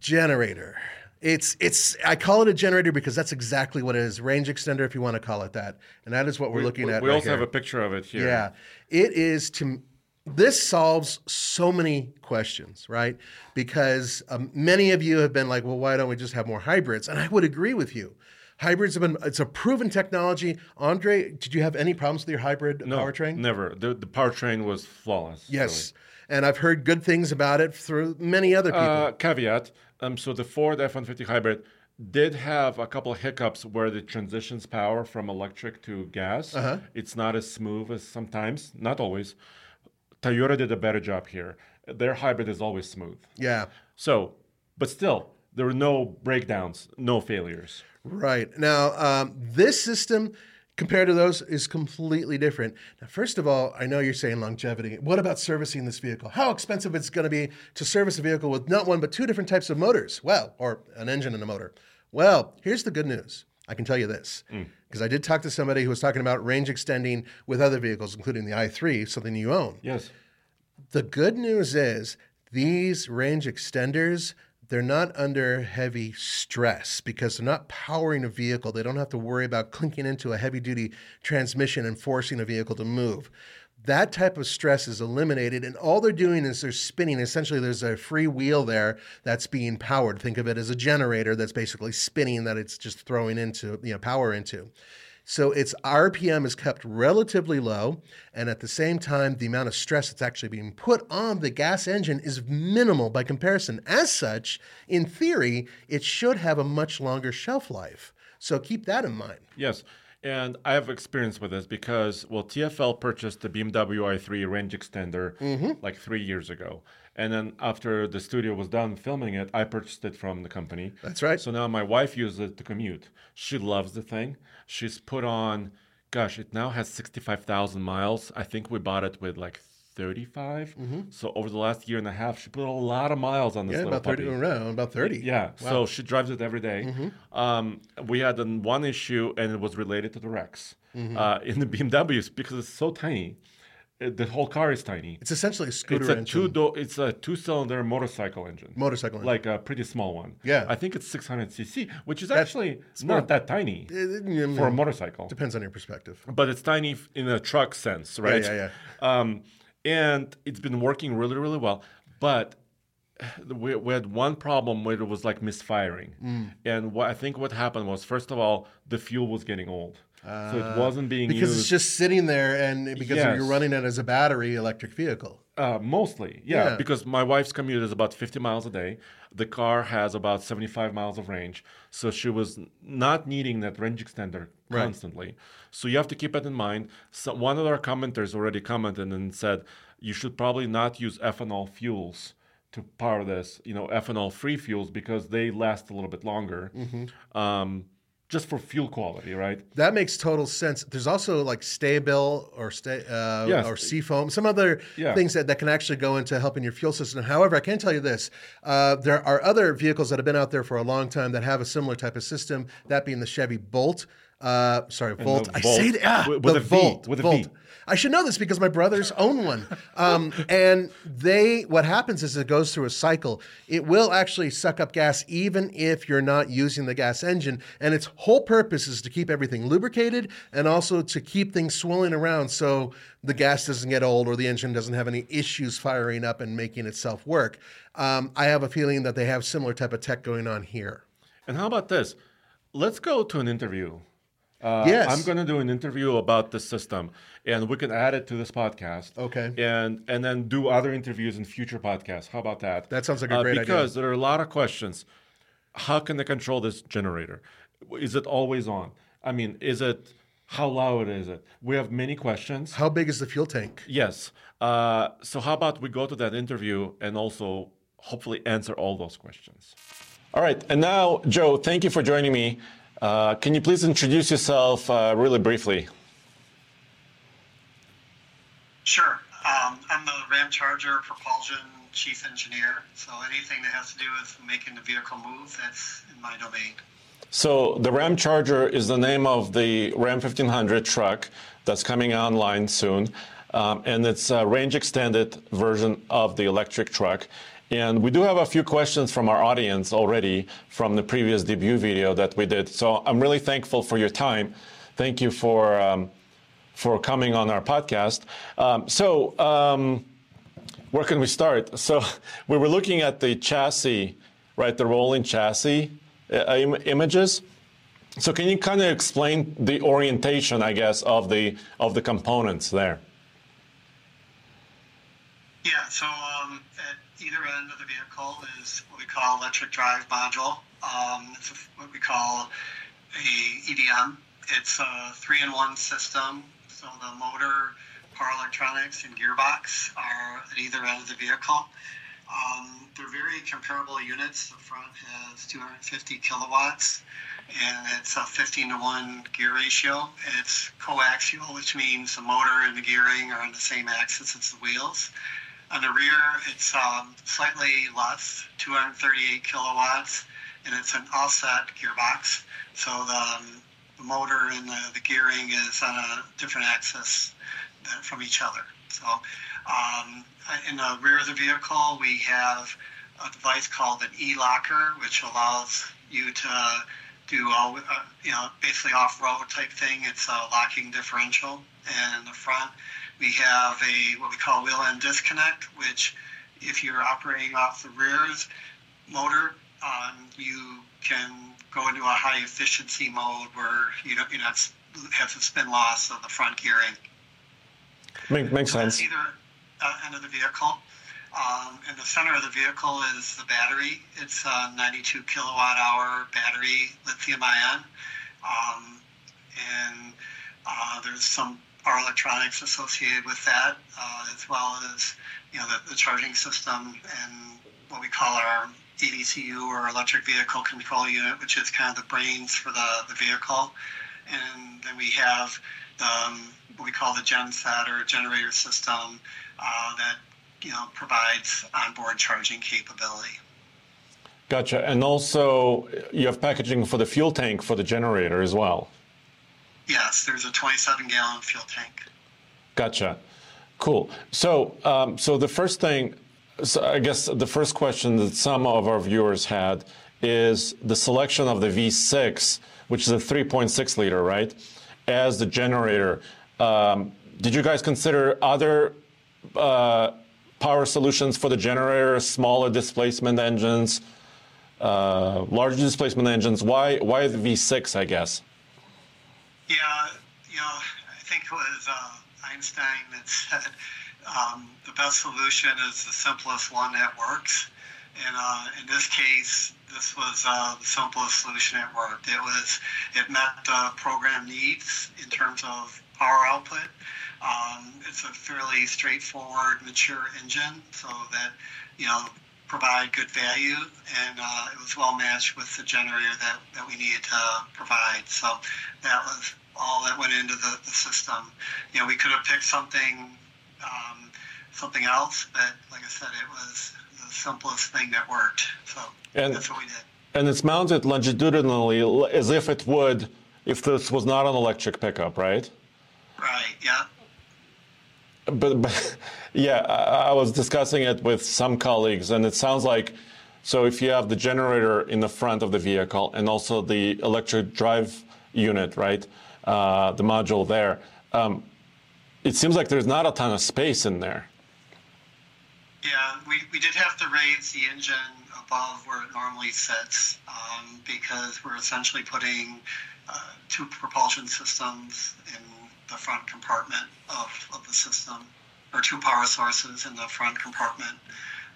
generator. It's it's I call it a generator because that's exactly what it is. Range extender, if you want to call it that, and that is what we're looking we at. we right also here. have a picture of it here. Yeah, it is to. This solves so many questions, right? Because um, many of you have been like, "Well, why don't we just have more hybrids?" And I would agree with you. Hybrids have been, it's a proven technology. Andre, did you have any problems with your hybrid No, powertrain? Never. The, the powertrain was flawless. Yes. And I've heard good things about it through many other people. Uh, caveat. Um, so the Ford F-150 hybrid did have a couple of hiccups where it transitions power from electric to gas. Uh-huh. It's not as smooth as sometimes, not always. Toyota did a better job here. Their hybrid is always smooth. yeah. So, but still, there were no breakdowns, no failures. Right. Now, um, this system compared to those is completely different. Now, first of all, I know you're saying longevity. What about servicing this vehicle? How expensive it's going to be to service a vehicle with not one but two different types of motors? Well, or an engine and a motor. Well, here's the good news. I can tell you this hmm. because I did talk to somebody who was talking about range extending with other vehicles, including the i3, something you own. Yes. The good news is these range extenders, they're not under heavy stress because they're not powering a vehicle. They don't have to worry about clinking into a heavy duty transmission and forcing a vehicle to move. That type of stress is eliminated, and all they're doing is they're spinning. Essentially, there's a free wheel there that's being powered. Think of it as a generator that's basically spinning that it's just throwing into you know power into. So its RPM is kept relatively low, and at the same time, the amount of stress that's actually being put on the gas engine is minimal by comparison. As such, in theory, it should have a much longer shelf life. So keep that in mind. Yes. And I have experience with this because, well, TFL purchased the BMW i3 range extender Mm-hmm. like three years ago. And then after the studio was done filming it, I purchased it from the company. That's right. So now my wife uses it to commute. She loves the thing. She's put on, gosh, it now has 65,000 miles. I think we bought it with like 35. So over the last year and a half, she put a lot of miles on this Mm-hmm. Yeah, little about 30 puppy. around, about 30. Yeah, so she drives it every day. Mm-hmm. Um, we had one issue, and it was related to the Rex Mm-hmm. uh, in the BMWs because it's so tiny. It- the whole car is tiny. It's essentially a scooter It's a engine. two door. It's a two cylinder motorcycle engine. Motorcycle engine. like a pretty small one. Yeah. I think it's 600 cc, which is actually more- not that tiny It- it- for a motorcycle. Depends on your perspective. But it's tiny in a truck sense, right? Yeah, yeah, Um, and it's been working really, really well. But we, we had one problem where it was like misfiring. Mm. And what I think what happened was, first of all, the fuel was getting old. So it wasn't being Uh, Because used. it's just sitting there, and because Yes. you're running it as a battery electric vehicle. Uh, mostly, yeah, Yeah. because my wife's commute is about 50 miles a day. The car has about 75 miles of range. So she was not needing that range extender Right. constantly. So you have to keep that in mind. So one of our commenters already commented and said you should probably not use ethanol fuels to power this, you know, ethanol free fuels because they last a little bit longer. Mm-hmm. Um, just for fuel quality, right? That makes total sense. There's also like Sta-Bil or stay uh, Yes. or Seafoam, some other Yeah. things that, that can actually go into helping your fuel system. However, I can tell you this: uh, there are other vehicles that have been out there for a long time that have a similar type of system. That being the Chevy Bolt. Uh, sorry, Volt. I say it, ah, With- with the a V, Volt. with a Volt. V. I should know this because my brothers own one. Um, and they, what happens is it goes through a cycle. It will actually suck up gas even if you're not using the gas engine. And its whole purpose is to keep everything lubricated and also to keep things swirling around so the gas doesn't get old or the engine doesn't have any issues firing up and making itself work. Um, I have a feeling that they have similar type of tech going on here. And how about this? Let's go to an interview. Uh, Yes. I'm going to do an interview about this system, and we can add it to this podcast. Okay. And and then do other interviews in future podcasts. How about that? That sounds like a great idea. Because there are a lot of questions. How can they control this generator? Is it always on? I mean, is it? How loud is it? We have many questions. How big is the fuel tank? Yes. Uh, so how about we go to that interview and also hopefully answer all those questions. All right. And now, Joe, thank you for joining me. Uh, can you please introduce yourself uh, really briefly? Sure. Um, I'm the Ramcharger propulsion chief engineer, so anything that has to do with making the vehicle move, that's in my domain. So the Ramcharger is the name of the Ram 1500 truck that's coming online soon. Um, and it's a range extended version of the electric truck. And we do have a few questions from our audience already from the previous debut video that we did. So I'm really thankful for your time. Thank you for, um, for coming on our podcast. Um, so, um, where can we start? So, we were looking at the chassis, right? The rolling chassis uh, Im- images. So, can you kind of explain the orientation, I guess, of the of the components there? Yeah, so um, either end of the vehicle is what we call electric drive module. Um, it's what we call a EDM. It's a three-in-one system. So the motor, power electronics, and gearbox are at either end of the vehicle. Um, they're very comparable units. The front has 250 kilowatts, and it's a 15 to 1 gear ratio. It's coaxial, which means the motor and the gearing are on the same axis as the wheels. On the rear, it's um, slightly less, 238 kilowatts, and it's an offset gearbox. So the, um, the motor and the, the gearing is on a different axis from each other. So um, in the rear of the vehicle, we have a device called an e-locker, which allows you to do all, uh, you know, basically off-road type thing. It's a locking differential, and in the front, We have a what we call wheel end disconnect, which if you're operating off the rears motor, um, you can go into a high efficiency mode where you don't you not have the spin loss of the front gearing. Make, makes So sense. Either uh, end of the vehicle. Um, in the center of the vehicle is the battery. It's a 92 kilowatt hour battery, lithium ion. Um, and uh, there's some power electronics associated with that, uh, as well as you know the, the charging system and what we call our EVCU or electric vehicle control unit, which is kind of the brains for the, the vehicle. And then we have um, what we call the genset or generator system uh, that you know provides onboard charging capability. Gotcha. And also, you have packaging for the fuel tank for the generator as well. Yes, there's a 27 gallon fuel tank. Gotcha. Cool. So, um, so the first thing, so I guess the first question that some of our viewers had is the selection of the V6, which is a 3.6 liter, right, as the generator. Um, did you guys consider other uh, power solutions for the generator, smaller displacement engines, uh, larger displacement engines? Why, why the V6? I guess. Yeah, you know, I think it was uh, Einstein that said um, the best solution is the simplest one that works. And uh, in this case, this was uh, the simplest solution that worked. It was it met the program needs in terms of power output. Um, it's a fairly straightforward, mature engine, so that you know provide good value, and uh, it was well matched with the generator that, that we needed to provide. So that was all that went into the, the system. You know, we could have picked something um, something else, but like I said, it was the simplest thing that worked. So And- that's what we did. And it's mounted longitudinally as if it would if this was not an electric pickup, right? Right. Yeah. But, but yeah, I, I was discussing it with some colleagues, and it sounds like so if you have the generator in the front of the vehicle and also the electric drive unit, right, uh, the module there, um, it seems like there's not a ton of space in there. Yeah, we, we did have to raise the engine above where it normally sits um, because we're essentially putting uh, two propulsion systems in the front compartment of, of the system, or two power sources in the front compartment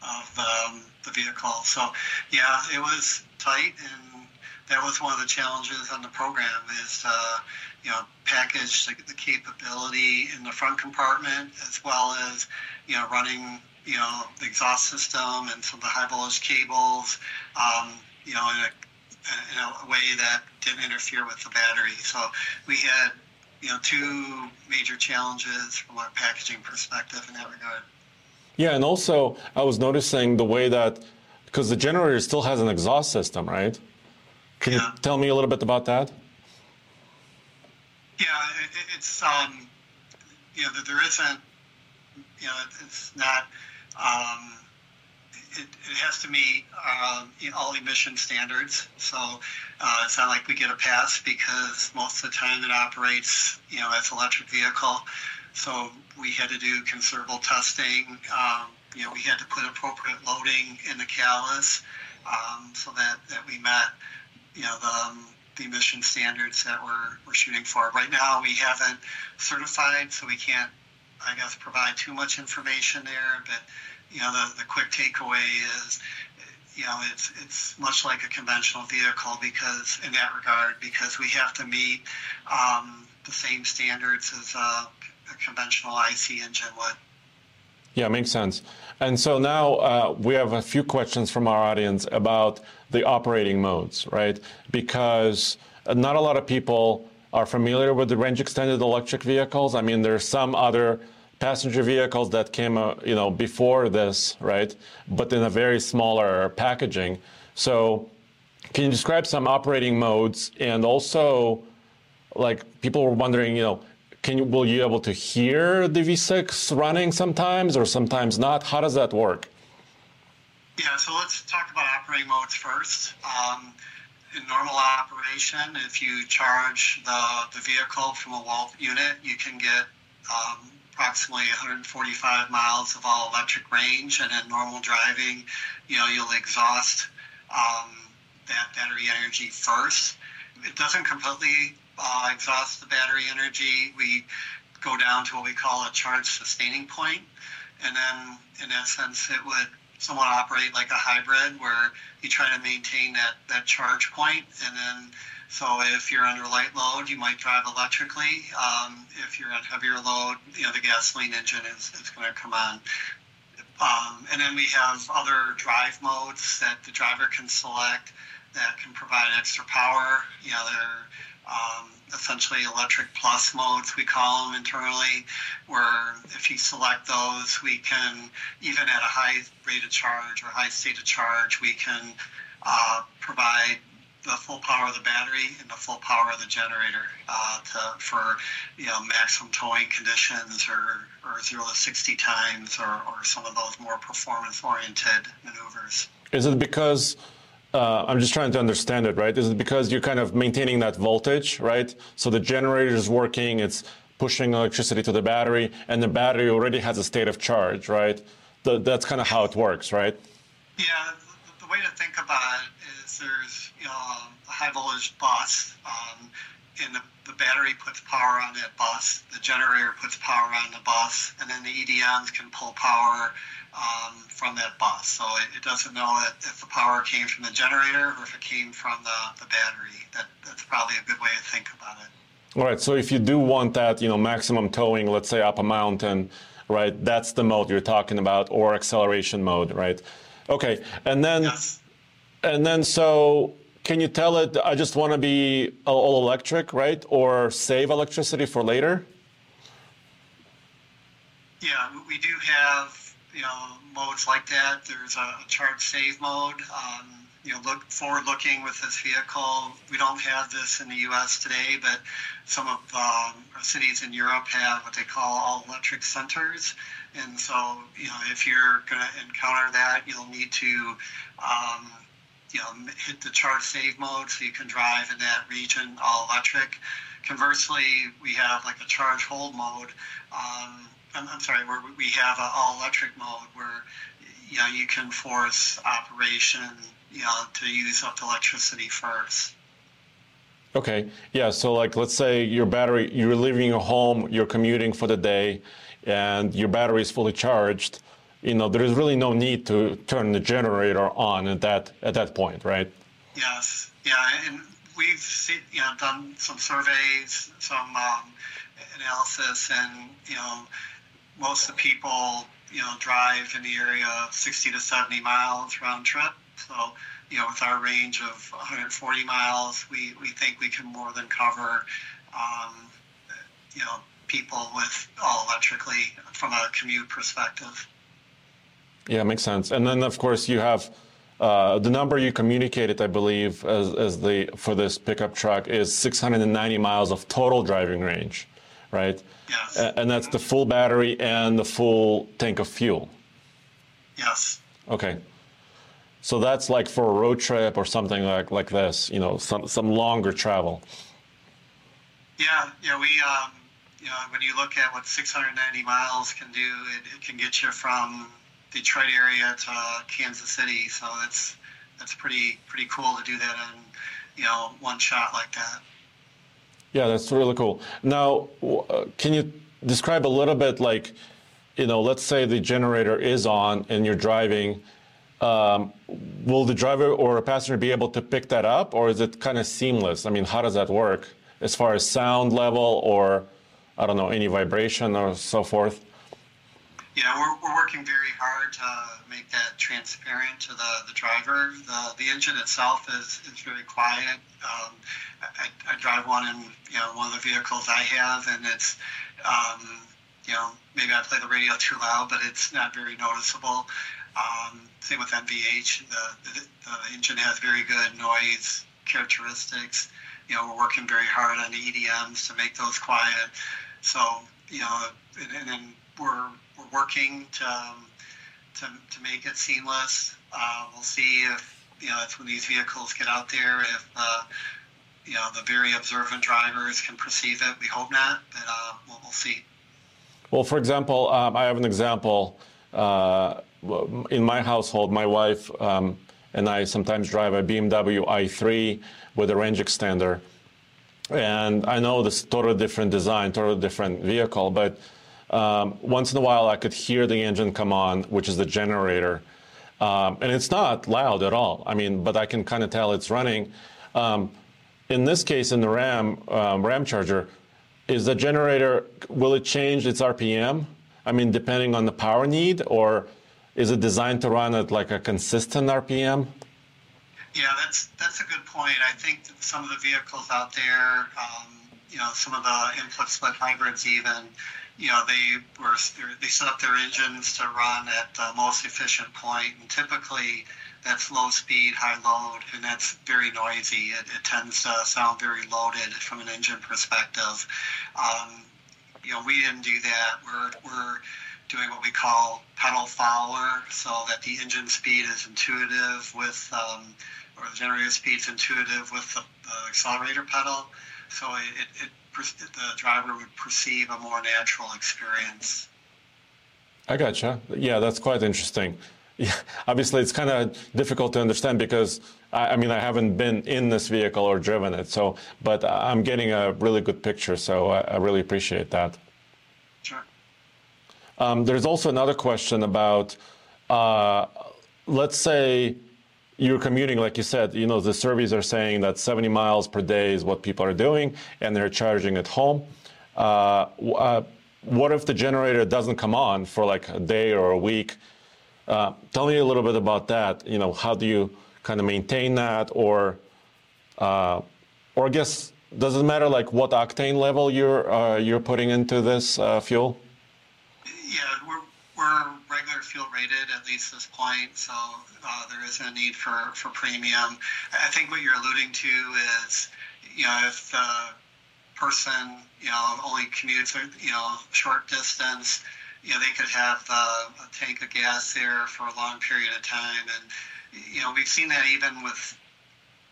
of um, the vehicle. So, yeah, it was tight, and that was one of the challenges on the program is uh, you know package the, the capability in the front compartment as well as you know running you know the exhaust system and some of the high voltage cables um, you know in a in a way that didn't interfere with the battery. So we had you know two major challenges from a packaging perspective in that regard. Yeah, and also I was noticing the way that because the generator still has an exhaust system, right? Can Yeah. you tell me a little bit about that? Yeah, it, it- it's um, you know that there isn't, you know, it's not. Um, it, it has to meet um, all emission standards. So uh, it's not like we get a pass because most of the time it operates, you know, as electric vehicle. So we had to do considerable testing. Um, you know, we had to put appropriate loading in the callus um, so that, that we met, you know, the, um, the emission standards that we're, we're shooting for. Right now, we haven't certified, so we can't, I guess, provide too much information there. But you know, the, the quick takeaway is, you know, it's it's much like a conventional vehicle because in that regard, because we have to meet um, the same standards as a, a conventional IC engine would. Yeah, makes sense. And so now uh, we have a few questions from our audience about the operating modes, right? Because not a lot of people are familiar with the range extended electric vehicles. I mean, there's some other passenger vehicles that came, you know, before this, right? But in a very smaller packaging. So, can you describe some operating modes and also, like, people were wondering, you know, can you, will you able to hear the V6 running sometimes or sometimes not? How does that work? Yeah, so let's talk about operating modes first. Um, in normal operation, if you charge the, the vehicle from a wall unit, you can get um, approximately 145 miles of all electric range, and in normal driving, you know, you'll exhaust um, that battery energy first. It doesn't completely uh, exhaust the battery energy. We go down to what we call a charge sustaining point, and then in essence, it would somewhat operate like a hybrid where you try to maintain that, that charge point and then so if you're under light load, you might drive electrically. Um, if you're at heavier load, you know the gasoline engine is, is going to come on. Um, and then we have other drive modes that the driver can select that can provide extra power. You know, they're um, essentially electric plus modes, we call them internally, where if you select those, we can, even at a high rate of charge or high state of charge, we can uh, provide the full power of the battery and the full power of the generator uh, to, for you know maximum towing conditions or, or zero to 60 times or, or some of those more performance oriented maneuvers. Is it because uh, I'm just trying to understand it, right? Is it because you're kind of maintaining that voltage, right? So the generator is working, it's pushing electricity to the battery, and the battery already has a state of charge, right? The, that's kind of how it works, right? Yeah, the, the way to think about it is there's a high voltage bus, um, and the, the battery puts power on that bus, the generator puts power on the bus, and then the EDMs can pull power um, from that bus. So it, it, doesn't know if the power came from the generator or if it came from the, the battery. That, that's probably a good way to think about it. All right. So if you do want that, you know, maximum towing, let's say up a mountain, right? That's the mode you're talking about, or acceleration mode, right? Okay. And then, yes. and then so can you tell it I just want to be all electric, right? Or save electricity for later? Yeah, we do have you know modes like that. There's a charge save mode. Um, you know, look forward looking with this vehicle. We don't have this in the U.S. today, but some of um, cities in Europe have what they call all electric centers. And so, you know, if you're going to encounter that, you'll need to um, you know, hit the charge save mode so you can drive in that region all electric. Conversely, we have like a charge hold mode. Um, I'm, I'm, sorry, where we have an all electric mode where you know you can force operation, you know, to use up the electricity first. Okay. Yeah. So, like, let's say your battery, you're leaving your home, you're commuting for the day, and your battery is fully charged you know, there is really no need to turn the generator on at that at that point, right? Yes, yeah, and we've seen, you know done some surveys, some um, analysis, and you know, most of the people you know drive in the area of 60 to 70 miles round trip. So you know, with our range of 140 miles, we, we think we can more than cover, um, you know, people with all electrically from a commute perspective. Yeah, makes sense. And then, of course, you have uh, the number you communicated, I believe, as, as the for this pickup truck is 690 miles of total driving range, right? Yes. and that's the full battery and the full tank of fuel. Yes. Okay. So that's like for a road trip or something like like this, you know, some some longer travel. Yeah, yeah, we um, you know, when you look at what 690 miles can do, it, it can get you from Detroit area to Kansas City. So that's that's pretty pretty cool to do that in you know one shot like that. Yeah, that's really cool. Now, uh, can you describe a little bit like, you know, let's say the generator is on and you're driving. Um, will the driver or a passenger be able to pick that up, or is it kind of seamless? I mean, how does that work as far as sound level, or I don't know, any vibration or so forth? Yeah, we're, we're working very hard to make that transparent to the, the driver. The, the engine itself is, is very quiet. Um, I, I drive one in you know one of the vehicles I have, and it's um, you know maybe I play the radio too loud, but it's not very noticeable. Um, same with NVH. The, the, the engine has very good noise characteristics. You know, we're working very hard on the EDMs to make those quiet. So you know, and, and then we're we're working to, um, to, to make it seamless. Uh, we'll see if, you know, it's when these vehicles get out there, if, uh, you know, the very observant drivers can perceive it. We hope not, but uh, we'll, we'll see. Well, for example, um, I have an example. Uh, in my household, my wife um, and I sometimes drive a BMW i3 with a range extender. And I know this is totally different design, totally different vehicle, but um, once in a while I could hear the engine come on, which is the generator. Um, and it's not loud at all. I mean, but I can kind of tell it's running. Um, in this case, in the Ram um, Ramcharger, is the generator will it change its RPM? I mean, depending on the power need, or is it designed to run at like a consistent RPM? Yeah, that's that's a good point. I think some of the vehicles out there, um, you know, some of the input split hybrids even, you know, they were they set up their engines to run at the most efficient point, and typically that's low speed, high load, and that's very noisy. It, it tends to sound very loaded from an engine perspective. Um, you know, we didn't do that. We're we're doing what we call pedal follower, so that the engine speed is intuitive with, um, or the generator speed is intuitive with the, the accelerator pedal. So it, it, the driver would perceive a more natural experience. I gotcha. Yeah, that's quite interesting. Yeah, obviously, it's kind of difficult to understand because I, I, mean I haven't been in this vehicle or driven it. So, but I'm getting a really good picture. So I, I really appreciate that. Sure. Um, there's also another question about, uh, let's say you're commuting, like you said, you know, the surveys are saying that 70 miles per day is what people are doing, and they're charging at home. Uh, uh, what if the generator doesn't come on for like a day or a week? Uh, tell me a little bit about that. You know, how do you kind of maintain that, or, uh, or I guess does it matter like what octane level you're uh, you're putting into this uh, fuel? Yeah, we're we're regular fuel rated at least this point, so uh, there isn't a need for, for premium. I think what you're alluding to is, you know, if the person, you know, only commutes, you know, short distance, you know, they could have uh, a tank of gas there for a long period of time. And, you know, we've seen that even with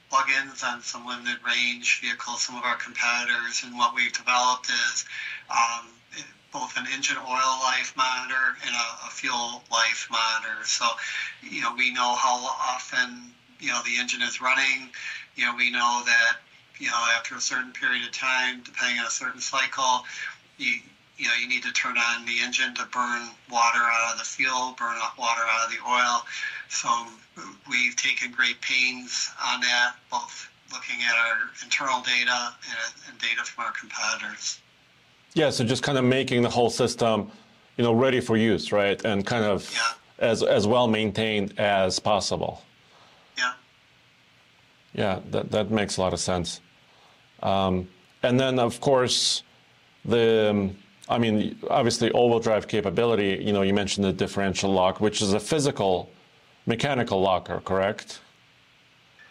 plug-ins on some limited range vehicles, some of our competitors. And what we've developed is um, both an engine oil life monitor and a, a, fuel life monitor. So, you know, we know how often, you know, the engine is running. You know, we know that, you know, after a certain period of time, depending on a certain cycle, you, you know, you need to turn on the engine to burn water out of the fuel, burn water out of the oil. So we've taken great pains on that, both looking at our internal data and, and data from our competitors. Yeah, so just kind of making the whole system, you know, ready for use, right? And kind of yeah. as as well maintained as possible. Yeah. Yeah, that that makes a lot of sense. Um, and then of course, the um, I mean, obviously all-wheel drive capability. You know, you mentioned the differential lock, which is a physical, mechanical locker, correct?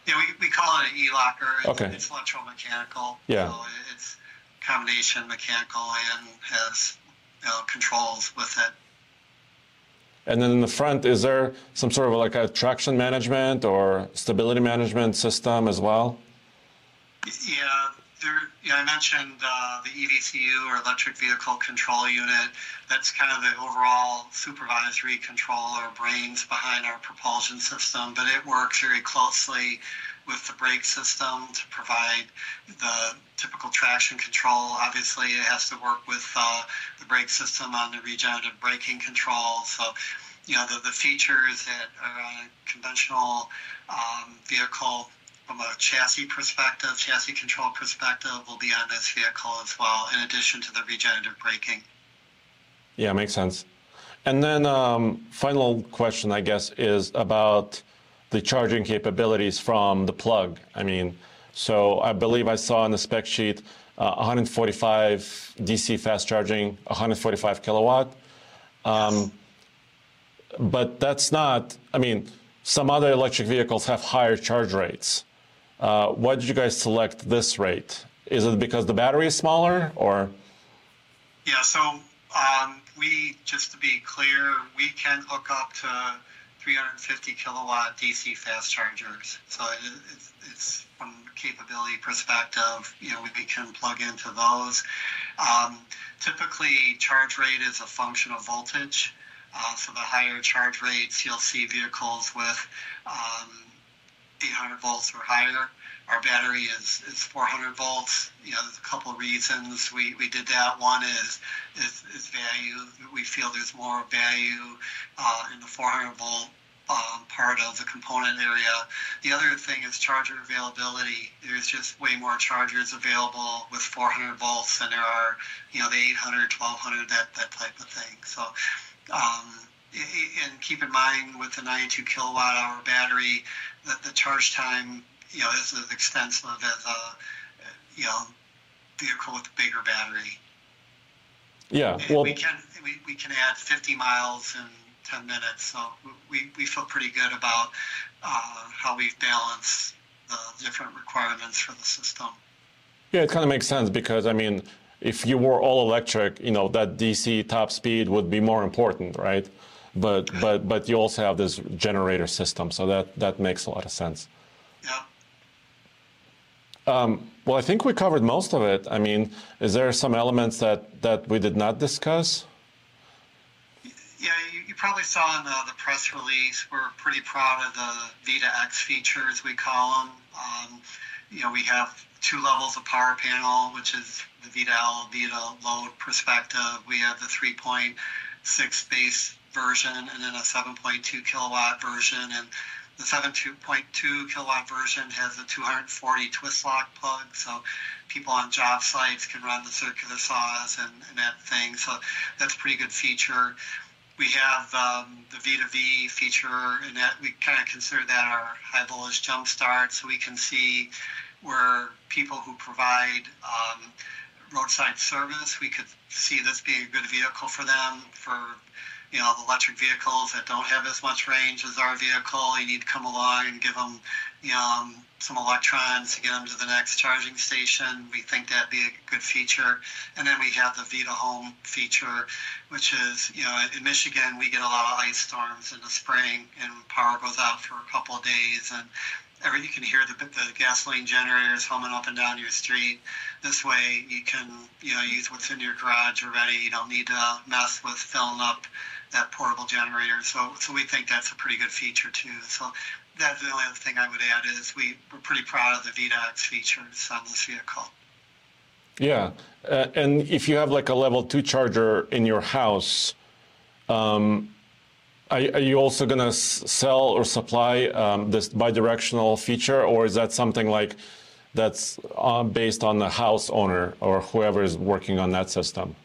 Yeah, we, we call it an e-locker. Okay. It's electromechanical. Yeah. So it's combination mechanical and has you know, controls with it. And then in the front, is there some sort of like a traction management or stability management system as well? Yeah, there, yeah I mentioned uh, the EVCU or electric vehicle control unit. That's kind of the overall supervisory control or brains behind our propulsion system, but it works very closely with the brake system to provide the typical traction control. Obviously, it has to work with uh, the brake system on the regenerative braking control. So, you know, the, the features that are on a conventional um, vehicle from a chassis perspective, chassis control perspective, will be on this vehicle as well, in addition to the regenerative braking. Yeah, makes sense. And then, um, final question, I guess, is about the charging capabilities from the plug. I mean, so I believe I saw in the spec sheet uh, 145 DC fast charging, 145 kilowatt. Um, but that's not, I mean, some other electric vehicles have higher charge rates. Uh, why did you guys select this rate? Is it because the battery is smaller or? Yeah, so um, we, just to be clear, we can hook up to 350 kilowatt DC fast chargers. So it's, it's from capability perspective, you know, we can plug into those. Um, typically, charge rate is a function of voltage. Uh, so the higher charge rates, you'll see vehicles with um, 800 volts or higher. Our battery is, is 400 volts. You know, there's a couple of reasons we, we did that. One is, is, is value. We feel there's more value uh, in the 400 volt um, part of the component area. The other thing is charger availability. There's just way more chargers available with 400 volts than there are, you know, the 800, 1200, that, that type of thing. So, um, and keep in mind with the 92 kilowatt hour battery, that the charge time, you know, is as extensive as a, you know, vehicle with a bigger battery. Yeah, well, we can we, we can add 50 miles in 10 minutes. So we, we feel pretty good about uh, how we've balanced the different requirements for the system. Yeah, it kind of makes sense because, I mean, if you were all electric, you know, that DC top speed would be more important, right? But, but, but you also have this generator system, so that, that makes a lot of sense. Yeah. Um, well, I think we covered most of it. I mean, is there some elements that, that we did not discuss? Yeah, probably saw in the, the, press release, we're pretty proud of the Vita X features, we call them. Um, you know, we have two levels of power panel, which is the Vita L, V2 load perspective. We have the 3.6 base version and then a 7.2 kilowatt version. And the 7.2 kilowatt version has a 240 twist lock plug, so people on job sites can run the circular saws and, and that thing. So that's a pretty good feature. We have um, the V2V feature, and that we kind of consider that our high voltage jump start, so we can see where people who provide um, roadside service, we could see this being a good vehicle for them for you know, the electric vehicles that don't have as much range as our vehicle. You need to come along and give them, you know, um, some electrons to get them to the next charging station. We think that'd be a good feature. And then we have the V2 Home feature, which is, you know, in Michigan, we get a lot of ice storms in the spring and power goes out for a couple of days. And every, you can hear the, the gasoline generators humming up and down your street. This way you can, you know, use what's in your garage already. You don't need to mess with filling up that portable generator. So, so we think that's a pretty good feature too. So that's the only other thing I would add is we, we're pretty proud of the V2X features on this vehicle. Yeah, uh, and if you have like a level two charger in your house, um, are, are, you also going to sell or supply um, this bidirectional feature, or is that something like that's uh, based on the house owner or whoever is working on that system?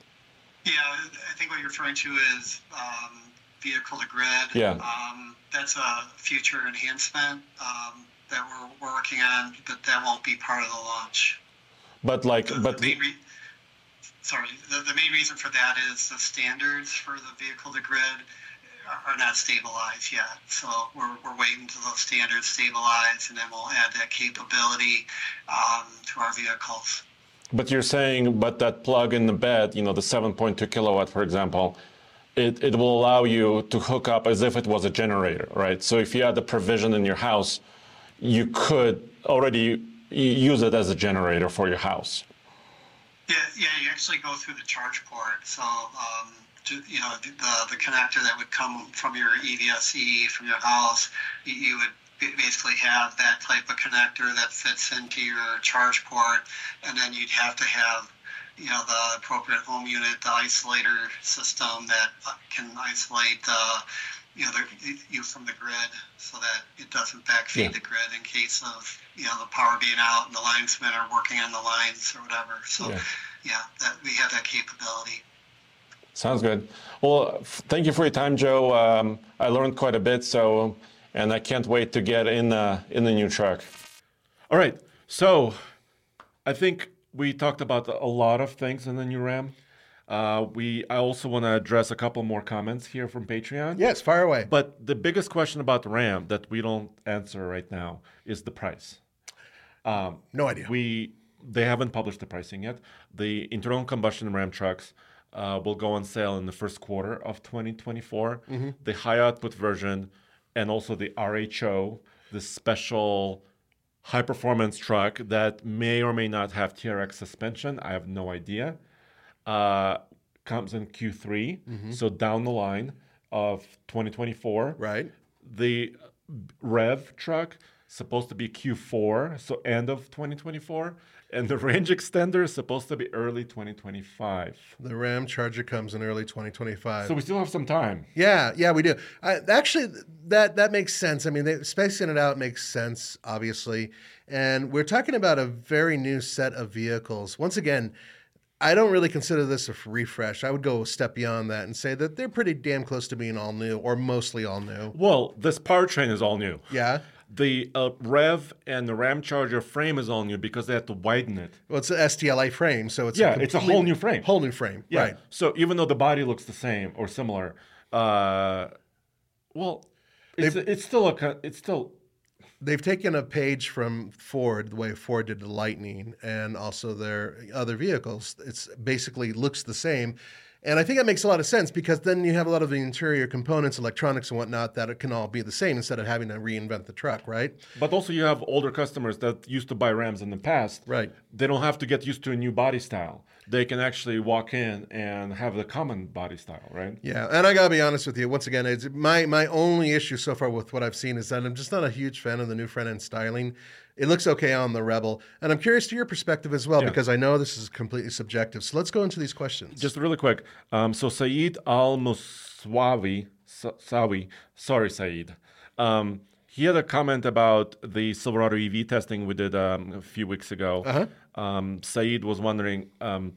Yeah, I think what you're referring to is um, vehicle to grid. Yeah. Um, that's a future enhancement um, that we're working on, but that won't be part of the launch. But like, the, but the re- sorry, the, the main reason for that is the standards for the vehicle to grid are not stabilized yet. So we're, we're waiting until those standards stabilize, and then we'll add that capability um, to our vehicles. But you're saying, but that plug in the bed, you know, the 7.2 kilowatt, for example, it, it will allow you to hook up as if it was a generator, right? So if you had the provision in your house, you could already use it as a generator for your house. Yeah, yeah, you actually go through the charge port. So, um, to, you know, the, the connector that would come from your EVSE from your house, you would basically have that type of connector that fits into your charge port, and then you'd have to have you know the appropriate home unit, the isolator system that can isolate the you know the, you from the grid so that it doesn't backfeed yeah. the grid in case of you know the power being out and the linesmen are working on the lines or whatever. So yeah, yeah that we have that capability. Sounds good. Well, thank you for your time, Joe. Um, I learned quite a bit, so and I can't wait to get in the in the new truck. All right, so I think we talked about a lot of things in the new Ram. Uh, we I also want to address a couple more comments here from Patreon. Yes, fire away. But the biggest question about Ram that we don't answer right now is the price. Um, no idea. We they haven't published the pricing yet. The internal combustion Ram trucks uh, will go on sale in the first quarter of 2024. Mm-hmm. The high output version and also the RHO, the special high performance truck that may or may not have TRX suspension. I have no idea. uh, comes in Q3, so down the line of 2024. Right. The Rev truck supposed to be Q4, so end of 2024, and the range extender is supposed to be early 2025. The Ramcharger comes in early 2025. So we still have some time. Yeah, yeah, we do. I, actually, that that makes sense. I mean, they, spacing it out makes sense, obviously. And we're talking about a very new set of vehicles. Once again, I don't really consider this a refresh. I would go a step beyond that and say that they're pretty damn close to being all new, or mostly all new. Well, this powertrain is all new. Yeah. The uh, Rev and the Ramcharger frame is all new because they had to widen it. Well, it's an STLA frame, so it's Yeah, it's a whole new frame. Whole new frame. Yeah. Right. So even though the body looks the same or similar, uh, well, it's, it's still a it's still They've taken a page from Ford, the way Ford did the Lightning, and also their other vehicles. It's basically looks the same, and I think that makes a lot of sense because then you have a lot of the interior components, electronics and whatnot, that it can all be the same instead of having to reinvent the truck, right? But also, you have older customers that used to buy Rams in the past. Right. They don't have to get used to a new body style. They can actually walk in and have the common body style, right? Yeah, and I gotta be honest with you. Once again, it's my my only issue so far with what I've seen is that I'm just not a huge fan of the new front end styling. It looks okay on the Rebel, and I'm curious to your perspective as well Yeah. because I know this is completely subjective. So let's go into these questions. Just really quick. Um, so Saeed Al Muswawi, Sa- Sawi, sorry, Saeed. Um, he had a comment about the Silverado EV testing we did um, a few weeks ago. Uh-huh. Um, Saeed was wondering. Um,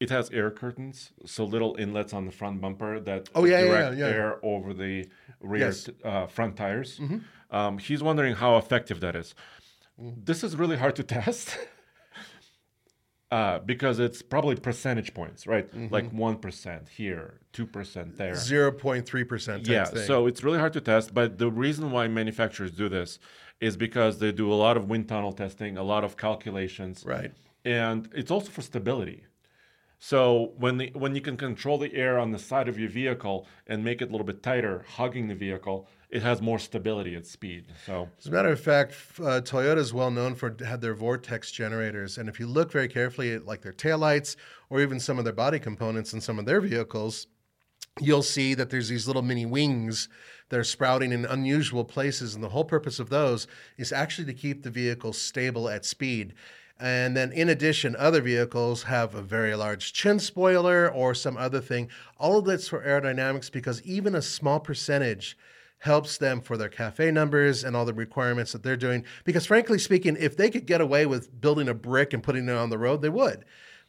it has air curtains, so little inlets on the front bumper that Oh, yeah, direct yeah, yeah. air over the rear Yes. Mm-hmm. t- uh, front tires. Um, he's wondering how effective that is. Mm. This is really hard to test. Uh, because it's probably percentage points, right? Mm-hmm. Like one percent here, two percent there. Zero point three percent. Yeah, so it's really hard to test. But the reason why manufacturers do this is because they do a lot of wind tunnel testing, a lot of calculations, right. and it's also for stability. So when the when you can control the air on the side of your vehicle and make it a little bit tighter, hugging the vehicle, it has more stability at speed. So As a matter of fact, uh, Toyota is well known for had their vortex generators, and if you look very carefully at like their taillights or even some of their body components in some of their vehicles, you'll see that there's these little mini wings that are sprouting in unusual places, and the whole purpose of those is actually to keep the vehicle stable at speed. And then, in addition, other vehicles have a very large chin spoiler or some other thing. All of that's for aerodynamics because even a small percentage helps them for their CAFE numbers and all the requirements that they're doing. Because, frankly speaking, if they could get away with building a brick and putting it on the road, they would.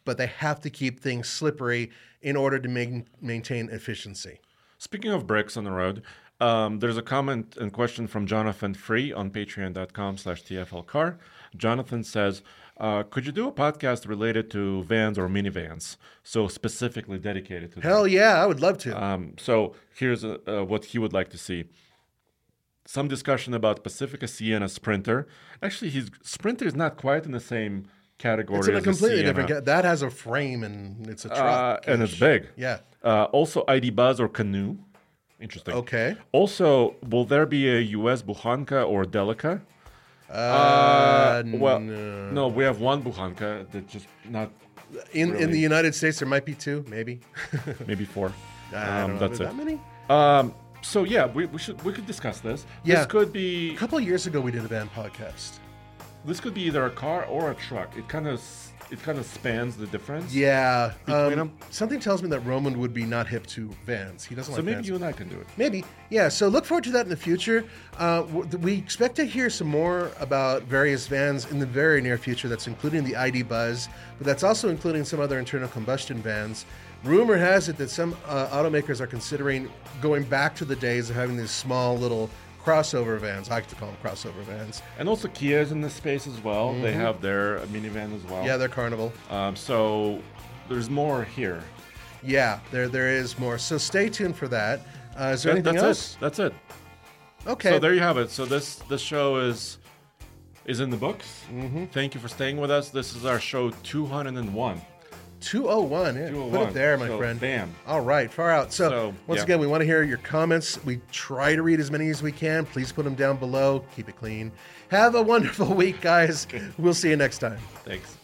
But they have to keep things slippery in order to main, maintain efficiency. Speaking of bricks on the road, um, there's a comment and question from Jonathan Free on patreon.com slash tflcar. Jonathan says, uh, could you do a podcast related to vans or minivans? So specifically dedicated to Hell yeah, I would love to. Um, so here's uh uh, what he would like to see. Some discussion about Pacifica Sienna Sprinter. Actually, his Sprinter is not quite in the same category it's in a as completely the different. Ca- that has a frame and it's a Uh, truck, and it's big. Yeah. Uh, also, ID Buzz or Canoo. Interesting. Okay. Also, will there be a US Bukhanka or Delica? Uh, well, no. no, we have one Bukhanka that just not in in the United States, there might be two, maybe. maybe four. Um, that's it. That many? Um, so yeah, we, we should we could discuss this. Yeah. This could be A couple of years ago, we did a van podcast. this could be either a car or a truck. It kind of it kind of spans the difference. Yeah. Between um, Something tells me that Roman would be not hip to vans. He doesn't like. So like maybe vans. you and I can do it. Maybe. Yeah. So look forward to that in the future. Uh, we expect to hear some more about various vans in the very near future. That's including the ID Buzz, but that's also including some other internal combustion vans. Rumor has it that some uh, automakers are considering going back to the days of having these small little crossover vans. I like to call them crossover vans. And also Kia's in this space as well. They have their minivan as well. Mm-hmm. Yeah, they're Carnival. Um, so there's more here. Yeah, there there is more. So stay tuned for that. Uh, is there That- anything that's else? it. That's it. Okay. So there you have it. So this this show is is in the books. Mm-hmm. Thank you for staying with us. This is our show 201. 201. Yeah, 201. Put it oh there, my so, friend. Damn. All right, far out. So, so once yeah. again, we want to hear your comments. We try to read as many as we can. Please put them down below. Keep it clean. Have a wonderful week, guys. We'll see you next time. Thanks.